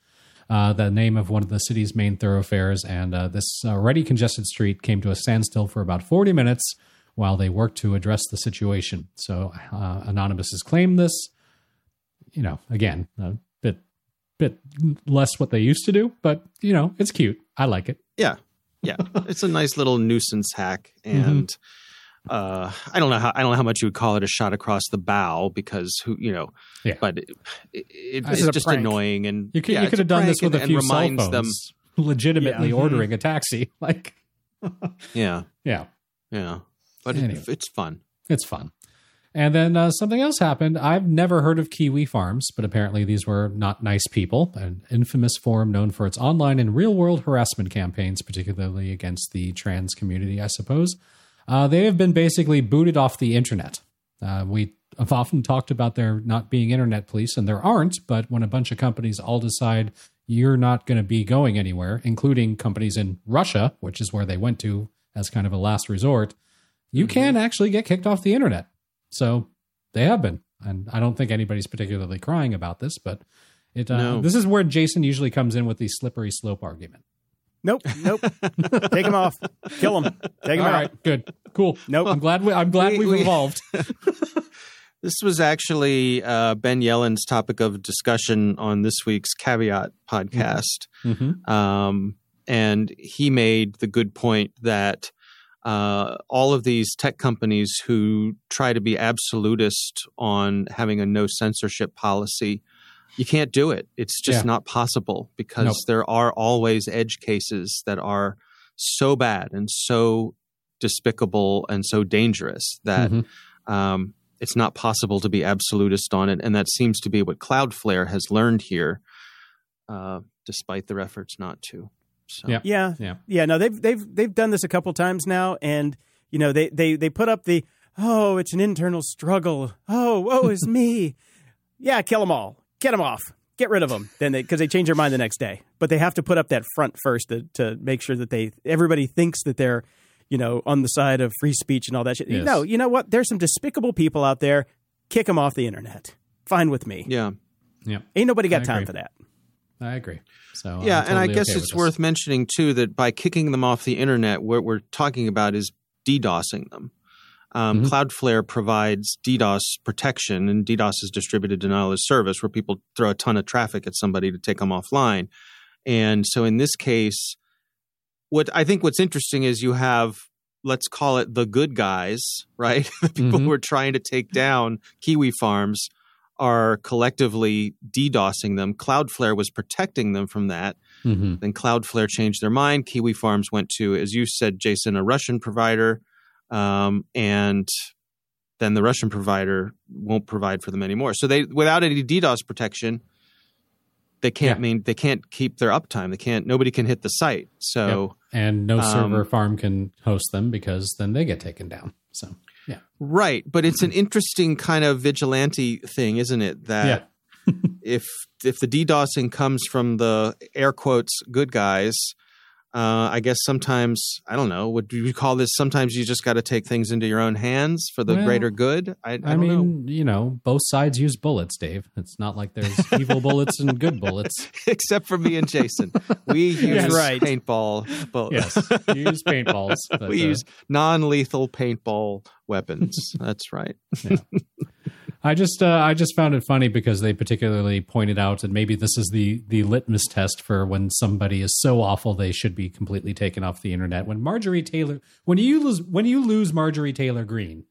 [SPEAKER 3] uh, the name of one of the city's main thoroughfares. And uh, this already congested street came to a standstill for about 40 minutes while they worked to address the situation. So uh, Anonymous has claimed this. You know, again, a bit, less what they used to do, but, you know, it's cute. I like it.
[SPEAKER 4] Yeah, yeah, it's a nice little nuisance hack,
[SPEAKER 3] Mm-hmm.
[SPEAKER 4] and uh, I don't know how I don't know how much you would call it a shot across the bow because who you know,
[SPEAKER 3] Yeah.
[SPEAKER 4] but it, it, it's just
[SPEAKER 2] prank.
[SPEAKER 4] annoying and
[SPEAKER 3] You could,
[SPEAKER 4] yeah,
[SPEAKER 3] you could have done this with a few
[SPEAKER 4] and
[SPEAKER 3] cell phones.
[SPEAKER 4] them
[SPEAKER 3] legitimately
[SPEAKER 2] Yeah.
[SPEAKER 3] ordering a taxi. Like,
[SPEAKER 4] Yeah,
[SPEAKER 3] yeah,
[SPEAKER 4] yeah. But
[SPEAKER 3] Anyway.
[SPEAKER 4] it, it's fun.
[SPEAKER 3] It's fun. And then uh, something else happened. I've never heard of Kiwi Farms, but apparently these were not nice people. An infamous forum known for its online and real world harassment campaigns, particularly against the trans community, I suppose. Uh, they have been basically booted off the internet. Uh, we have often talked about there not being internet police, and there aren't, but when a bunch of companies all decide you're not going to be going anywhere, including companies in Russia, which is where they went to as kind of a last resort, you mm-hmm. can actually get kicked off the internet. So they have been. And I don't think anybody's particularly crying about this, but it uh, no. this is where Jason usually comes in with the slippery slope argument.
[SPEAKER 2] Nope, nope. Take him off. Kill him. Take him
[SPEAKER 3] All
[SPEAKER 2] out.
[SPEAKER 3] right, good, cool. Nope. I'm glad. We, I'm glad we, have evolved.
[SPEAKER 4] this was actually uh, Ben Yelin's topic of discussion on this week's Caveat podcast, mm-hmm. um, and he made the good point that uh, all of these tech companies who try to be absolutist on having a no censorship policy, you can't do it. It's just yeah. not possible because nope. there are always edge cases that are so bad and so despicable and so dangerous that mm-hmm. um, it's not possible to be absolutist on it. And that seems to be what Cloudflare has learned here, uh, despite their efforts not to.
[SPEAKER 2] So. Yeah, yeah, yeah, yeah. No, they've they've they've done this a couple times now, and you know they they they put up the oh, it's an internal struggle. Oh, woe is me. yeah, kill them all, get them off, get rid of them. Then they because they change their mind the next day, but they have to put up that front first to to make sure that they everybody thinks that they're you know on the side of free speech and all that shit. Yes. No, you know what? There's some despicable people out there. Kick them off the internet. Fine with me.
[SPEAKER 4] Yeah.
[SPEAKER 3] Yeah.
[SPEAKER 2] Ain't nobody got time for that.
[SPEAKER 3] I agree. So
[SPEAKER 4] yeah,
[SPEAKER 3] totally
[SPEAKER 4] and I guess
[SPEAKER 3] okay
[SPEAKER 4] it's worth mentioning too that by kicking them off the internet, what we're talking about is DDoSing them. Um, mm-hmm. Cloudflare provides DDoS protection, and DDoS is distributed denial of service, where people throw a ton of traffic at somebody to take them offline. And so, in this case, what I think what's interesting is you have let's call it the good guys, right? the people mm-hmm. who are trying to take down Kiwi Farms are collectively DDoSing them. Cloudflare was protecting them from that. Mm-hmm. Then Cloudflare changed their mind. Kiwi Farms went to, as you said, Jason, a Russian provider. Um, and then the Russian provider won't provide for them anymore. So they, without any DDoS protection, they can't yeah. mean they can't keep their uptime. They can't. Nobody can hit the site. So
[SPEAKER 3] yep. and no server um, farm can host them because then they get taken down. So yeah.
[SPEAKER 4] Right. But it's an interesting kind of vigilante thing, isn't it? That yeah. if if the DDoSing comes from the air quotes good guys, uh, I guess sometimes I don't know. Would you call this? Sometimes you just got to take things into your own hands for the well, greater good. I, I,
[SPEAKER 3] I mean,
[SPEAKER 4] know.
[SPEAKER 3] you know, both sides use bullets, Dave. It's not like there's evil bullets and good bullets.
[SPEAKER 4] Except for me and Jason, we use yes. right. paintball bullets.
[SPEAKER 3] Yes, you use paintballs.
[SPEAKER 4] But, we uh, use non-lethal paintball weapons. That's right.
[SPEAKER 3] Yeah. I just uh, I just found it funny because they particularly pointed out, and maybe this is the the litmus test for when somebody is so awful they should be completely taken off the internet. When Marjorie Taylor, when you lose when you lose Marjorie Taylor Greene,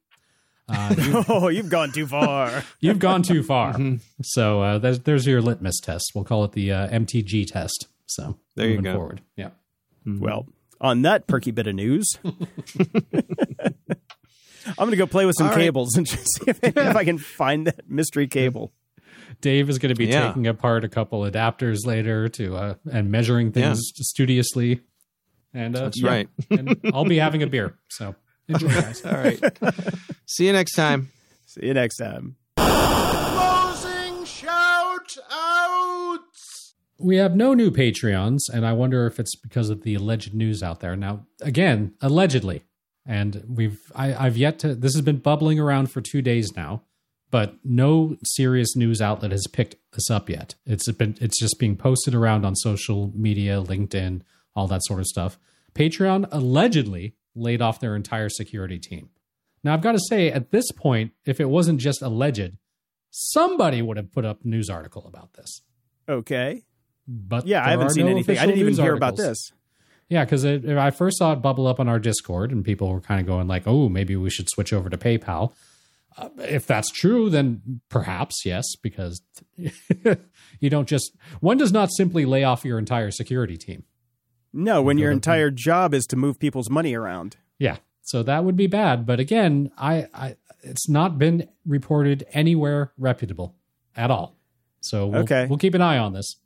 [SPEAKER 2] uh, you've, oh, you've gone too far.
[SPEAKER 3] you've gone too far. Mm-hmm. So uh, there's there's your litmus test. We'll call it the uh, MTG test. So
[SPEAKER 4] there you go.
[SPEAKER 3] Forward, yeah.
[SPEAKER 2] Mm-hmm. Well, on that perky bit of news. I'm going to go play with some All cables right. and see if, if, I can find that mystery cable.
[SPEAKER 3] Dave is going to be yeah. taking apart a couple adapters later to uh, and measuring things yeah. studiously. And uh,
[SPEAKER 4] that's yeah. right.
[SPEAKER 3] and I'll be having a beer. So enjoy, guys.
[SPEAKER 4] All right. See you next time.
[SPEAKER 2] See you next time.
[SPEAKER 1] Closing shout outs.
[SPEAKER 3] We have no new Patreons, and I wonder if it's because of the alleged news out there. Now, again, allegedly, and we've I, I've yet to. This has been bubbling around for two days now, but no serious news outlet has picked this up yet. It's been it's just being posted around on social media, LinkedIn, all that sort of stuff. Patreon allegedly laid off their entire security team. Now I've got to say, at this point, if it wasn't just alleged, somebody would have put up a news article about this.
[SPEAKER 2] Okay.
[SPEAKER 3] But
[SPEAKER 2] yeah, I haven't seen no anything. I didn't even hear articles. about this.
[SPEAKER 3] Yeah, because I first saw it bubble up on our Discord, and people were kind of going like, "Oh, maybe we should switch over to PayPal." Uh, if that's true, then perhaps yes, because you don't just one does not simply lay off your entire security team.
[SPEAKER 2] No, when your entire job is to move people's money around.
[SPEAKER 3] Yeah, so that would be bad. But again, I, I it's not been reported anywhere reputable at all. So we'll,
[SPEAKER 2] Okay.
[SPEAKER 3] we'll keep an eye on this.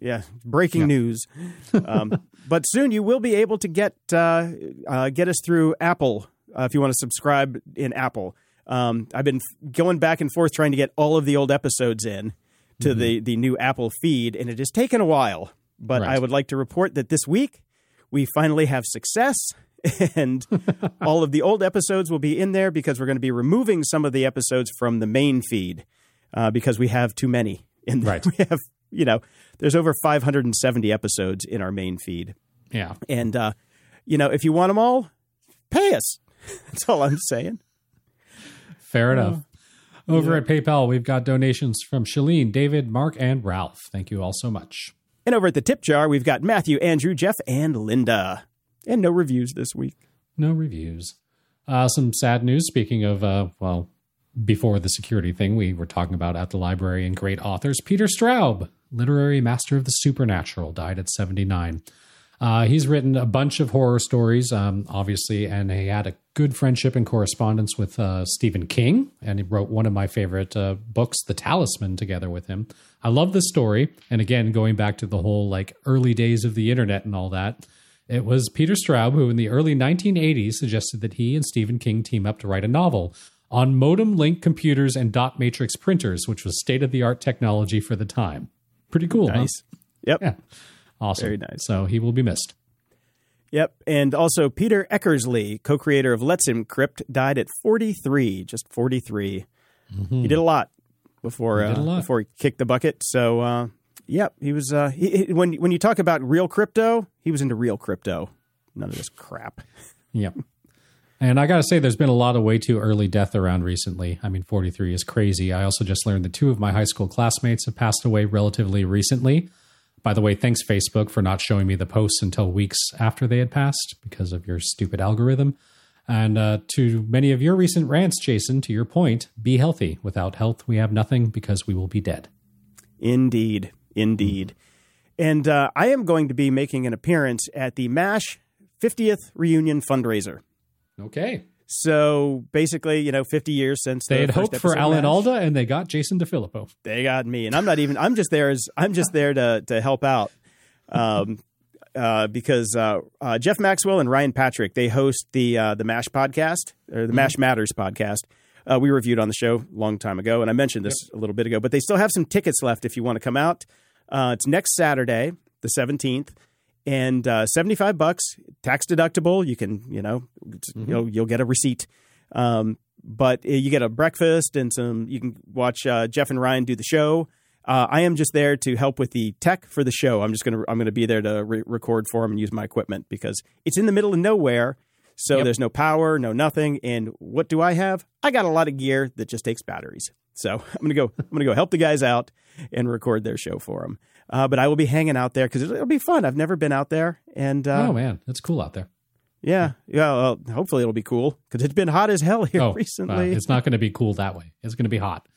[SPEAKER 2] Yeah, breaking
[SPEAKER 3] Yeah.
[SPEAKER 2] news. Um, but soon you will be able to get uh, uh, get us through Apple uh, if you want to subscribe in Apple. Um, I've been f- going back and forth trying to get all of the old episodes in to the the new Apple feed, and it has taken a while. But
[SPEAKER 3] Right.
[SPEAKER 2] I would like to report that this week we finally have success. And all of the old episodes will be in there because we're going to be removing some of the episodes from the main feed uh, because we have too many. In there.
[SPEAKER 3] Right.
[SPEAKER 2] We have, you know, there's over 570 episodes in our main feed.
[SPEAKER 3] Yeah.
[SPEAKER 2] And, uh, you know, if you want them all, pay us. That's all I'm saying.
[SPEAKER 3] Fair enough. Over at PayPal, we've got donations from Shalene, David, Mark, and Ralph. Thank you all so much.
[SPEAKER 2] And over at the tip jar, we've got Matthew, Andrew, Jeff, and Linda. And no reviews this week.
[SPEAKER 3] No reviews. Uh, some sad news. Speaking of, uh, well, before the security thing we were talking about at the library and great authors, Peter Straub, literary master of the supernatural, died at 79. Uh, he's written a bunch of horror stories, um, obviously, and he had a good friendship and correspondence with uh, Stephen King, and he wrote one of my favorite uh, books, The Talisman, together with him. I love this story, and again, going back to the whole like early days of the internet and all that, it was Peter Straub who, in the early 1980s, suggested that he and Stephen King team up to write a novel on modem link computers and dot matrix printers, which was state of the art technology for the time. Pretty cool, huh?
[SPEAKER 2] Nice. Yep.
[SPEAKER 3] Yeah. Awesome.
[SPEAKER 2] Very nice.
[SPEAKER 3] So he will be missed.
[SPEAKER 2] Yep. And also, Peter Eckersley, co creator of Let's Encrypt, died at 43, just 43. He did a lot before
[SPEAKER 3] He
[SPEAKER 2] uh,
[SPEAKER 3] lot.
[SPEAKER 2] before he kicked the bucket. So, uh, yep, he was. Uh, he, he- when when you talk about real crypto, he was into real crypto. None of this crap.
[SPEAKER 3] Yep. And I got to say, there's been a lot of way too early death around recently. I mean, 43 is crazy. I also just learned that two of my high school classmates have passed away relatively recently. By the way, thanks, Facebook, for not showing me the posts until weeks after they had passed because of your stupid algorithm. And uh, to many of your recent rants, Jason, to your point, be healthy. Without health, we have nothing because we will be dead.
[SPEAKER 2] Indeed, indeed. And uh, I am going to be making an appearance at the MASH 50th reunion fundraiser.
[SPEAKER 3] Okay.
[SPEAKER 2] So basically, you know, 50 years since
[SPEAKER 3] They
[SPEAKER 2] the
[SPEAKER 3] had hoped for Alan. Alda, and they got Jason DeFillippo.
[SPEAKER 2] They got me, and I'm not even. I'm just there as I'm just there to to help out, um, uh, because uh, uh, Jeff Maxwell and Ryan Patrick they host the uh, the Mash podcast or the Mash Matters podcast. Uh, we reviewed on the show a long time ago, and I mentioned this a little bit ago. But they still have some tickets left if you want to come out. Uh, it's next Saturday, the 17th, and uh, 75 bucks, tax deductible. You can, you know, it's- you know, you'll get a receipt. Um, but uh, you get a breakfast and some. You can watch uh, Jeff and Ryan do the show. Uh, I am just there to help with the tech for the show. I'm just gonna I'm gonna be there to re- record for them and use my equipment because it's in the middle of nowhere. So
[SPEAKER 3] Yep.
[SPEAKER 2] there's no power, no nothing. And what do I have? I got a lot of gear that just takes batteries. So I'm gonna go. I'm gonna go help the guys out and record their show for them. Uh, but I will be hanging out there because it'll, it'll be fun. I've never been out there, and uh,
[SPEAKER 3] oh, man. It's cool out there.
[SPEAKER 2] Yeah, yeah. Well, hopefully it'll be cool because it's been hot as hell here
[SPEAKER 3] oh,
[SPEAKER 2] recently.
[SPEAKER 3] uh, it's not going to be cool that way. It's going to be hot.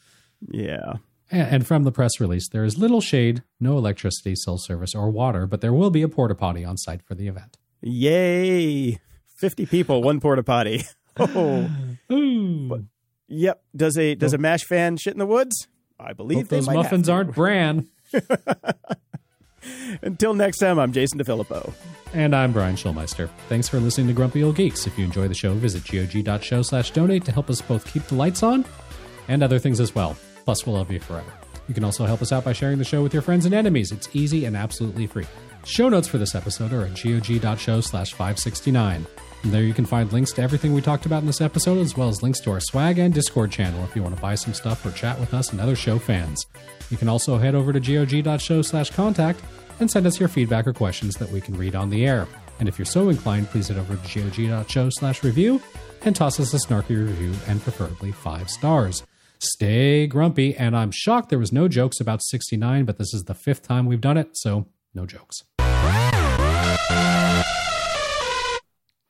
[SPEAKER 2] yeah.
[SPEAKER 3] And from the press release, there is little shade, no electricity, cell service, or water, but there will be a porta potty on site for the event.
[SPEAKER 2] Yay! Fifty people, one porta potty. Oh,
[SPEAKER 3] Ooh,
[SPEAKER 2] yep. Does a does a Mash fan shit in the woods? I believe
[SPEAKER 3] hope those muffins aren't bran.
[SPEAKER 2] Until next time, I'm Jason DeFillippo.
[SPEAKER 3] And I'm Brian Schulmeister. Thanks for listening to Grumpy Old Geeks. If you enjoy the show, visit gog.show slash donate to help us both keep the lights on and other things as well. Plus, we'll love you forever. You can also help us out by sharing the show with your friends and enemies. It's easy and absolutely free. Show notes for this episode are at gog.show slash 569. There you can find links to everything we talked about in this episode, as well as links to our swag and Discord channel if you want to buy some stuff or chat with us and other show fans. You can also head over to gog.show slash contact and send us your feedback or questions that we can read on the air. And if you're so inclined, please head over to gog.show slash review and toss us a snarky review and preferably five stars. Stay grumpy, and I'm shocked there was no jokes about 69, but this is the fifth time we've done it, so no jokes.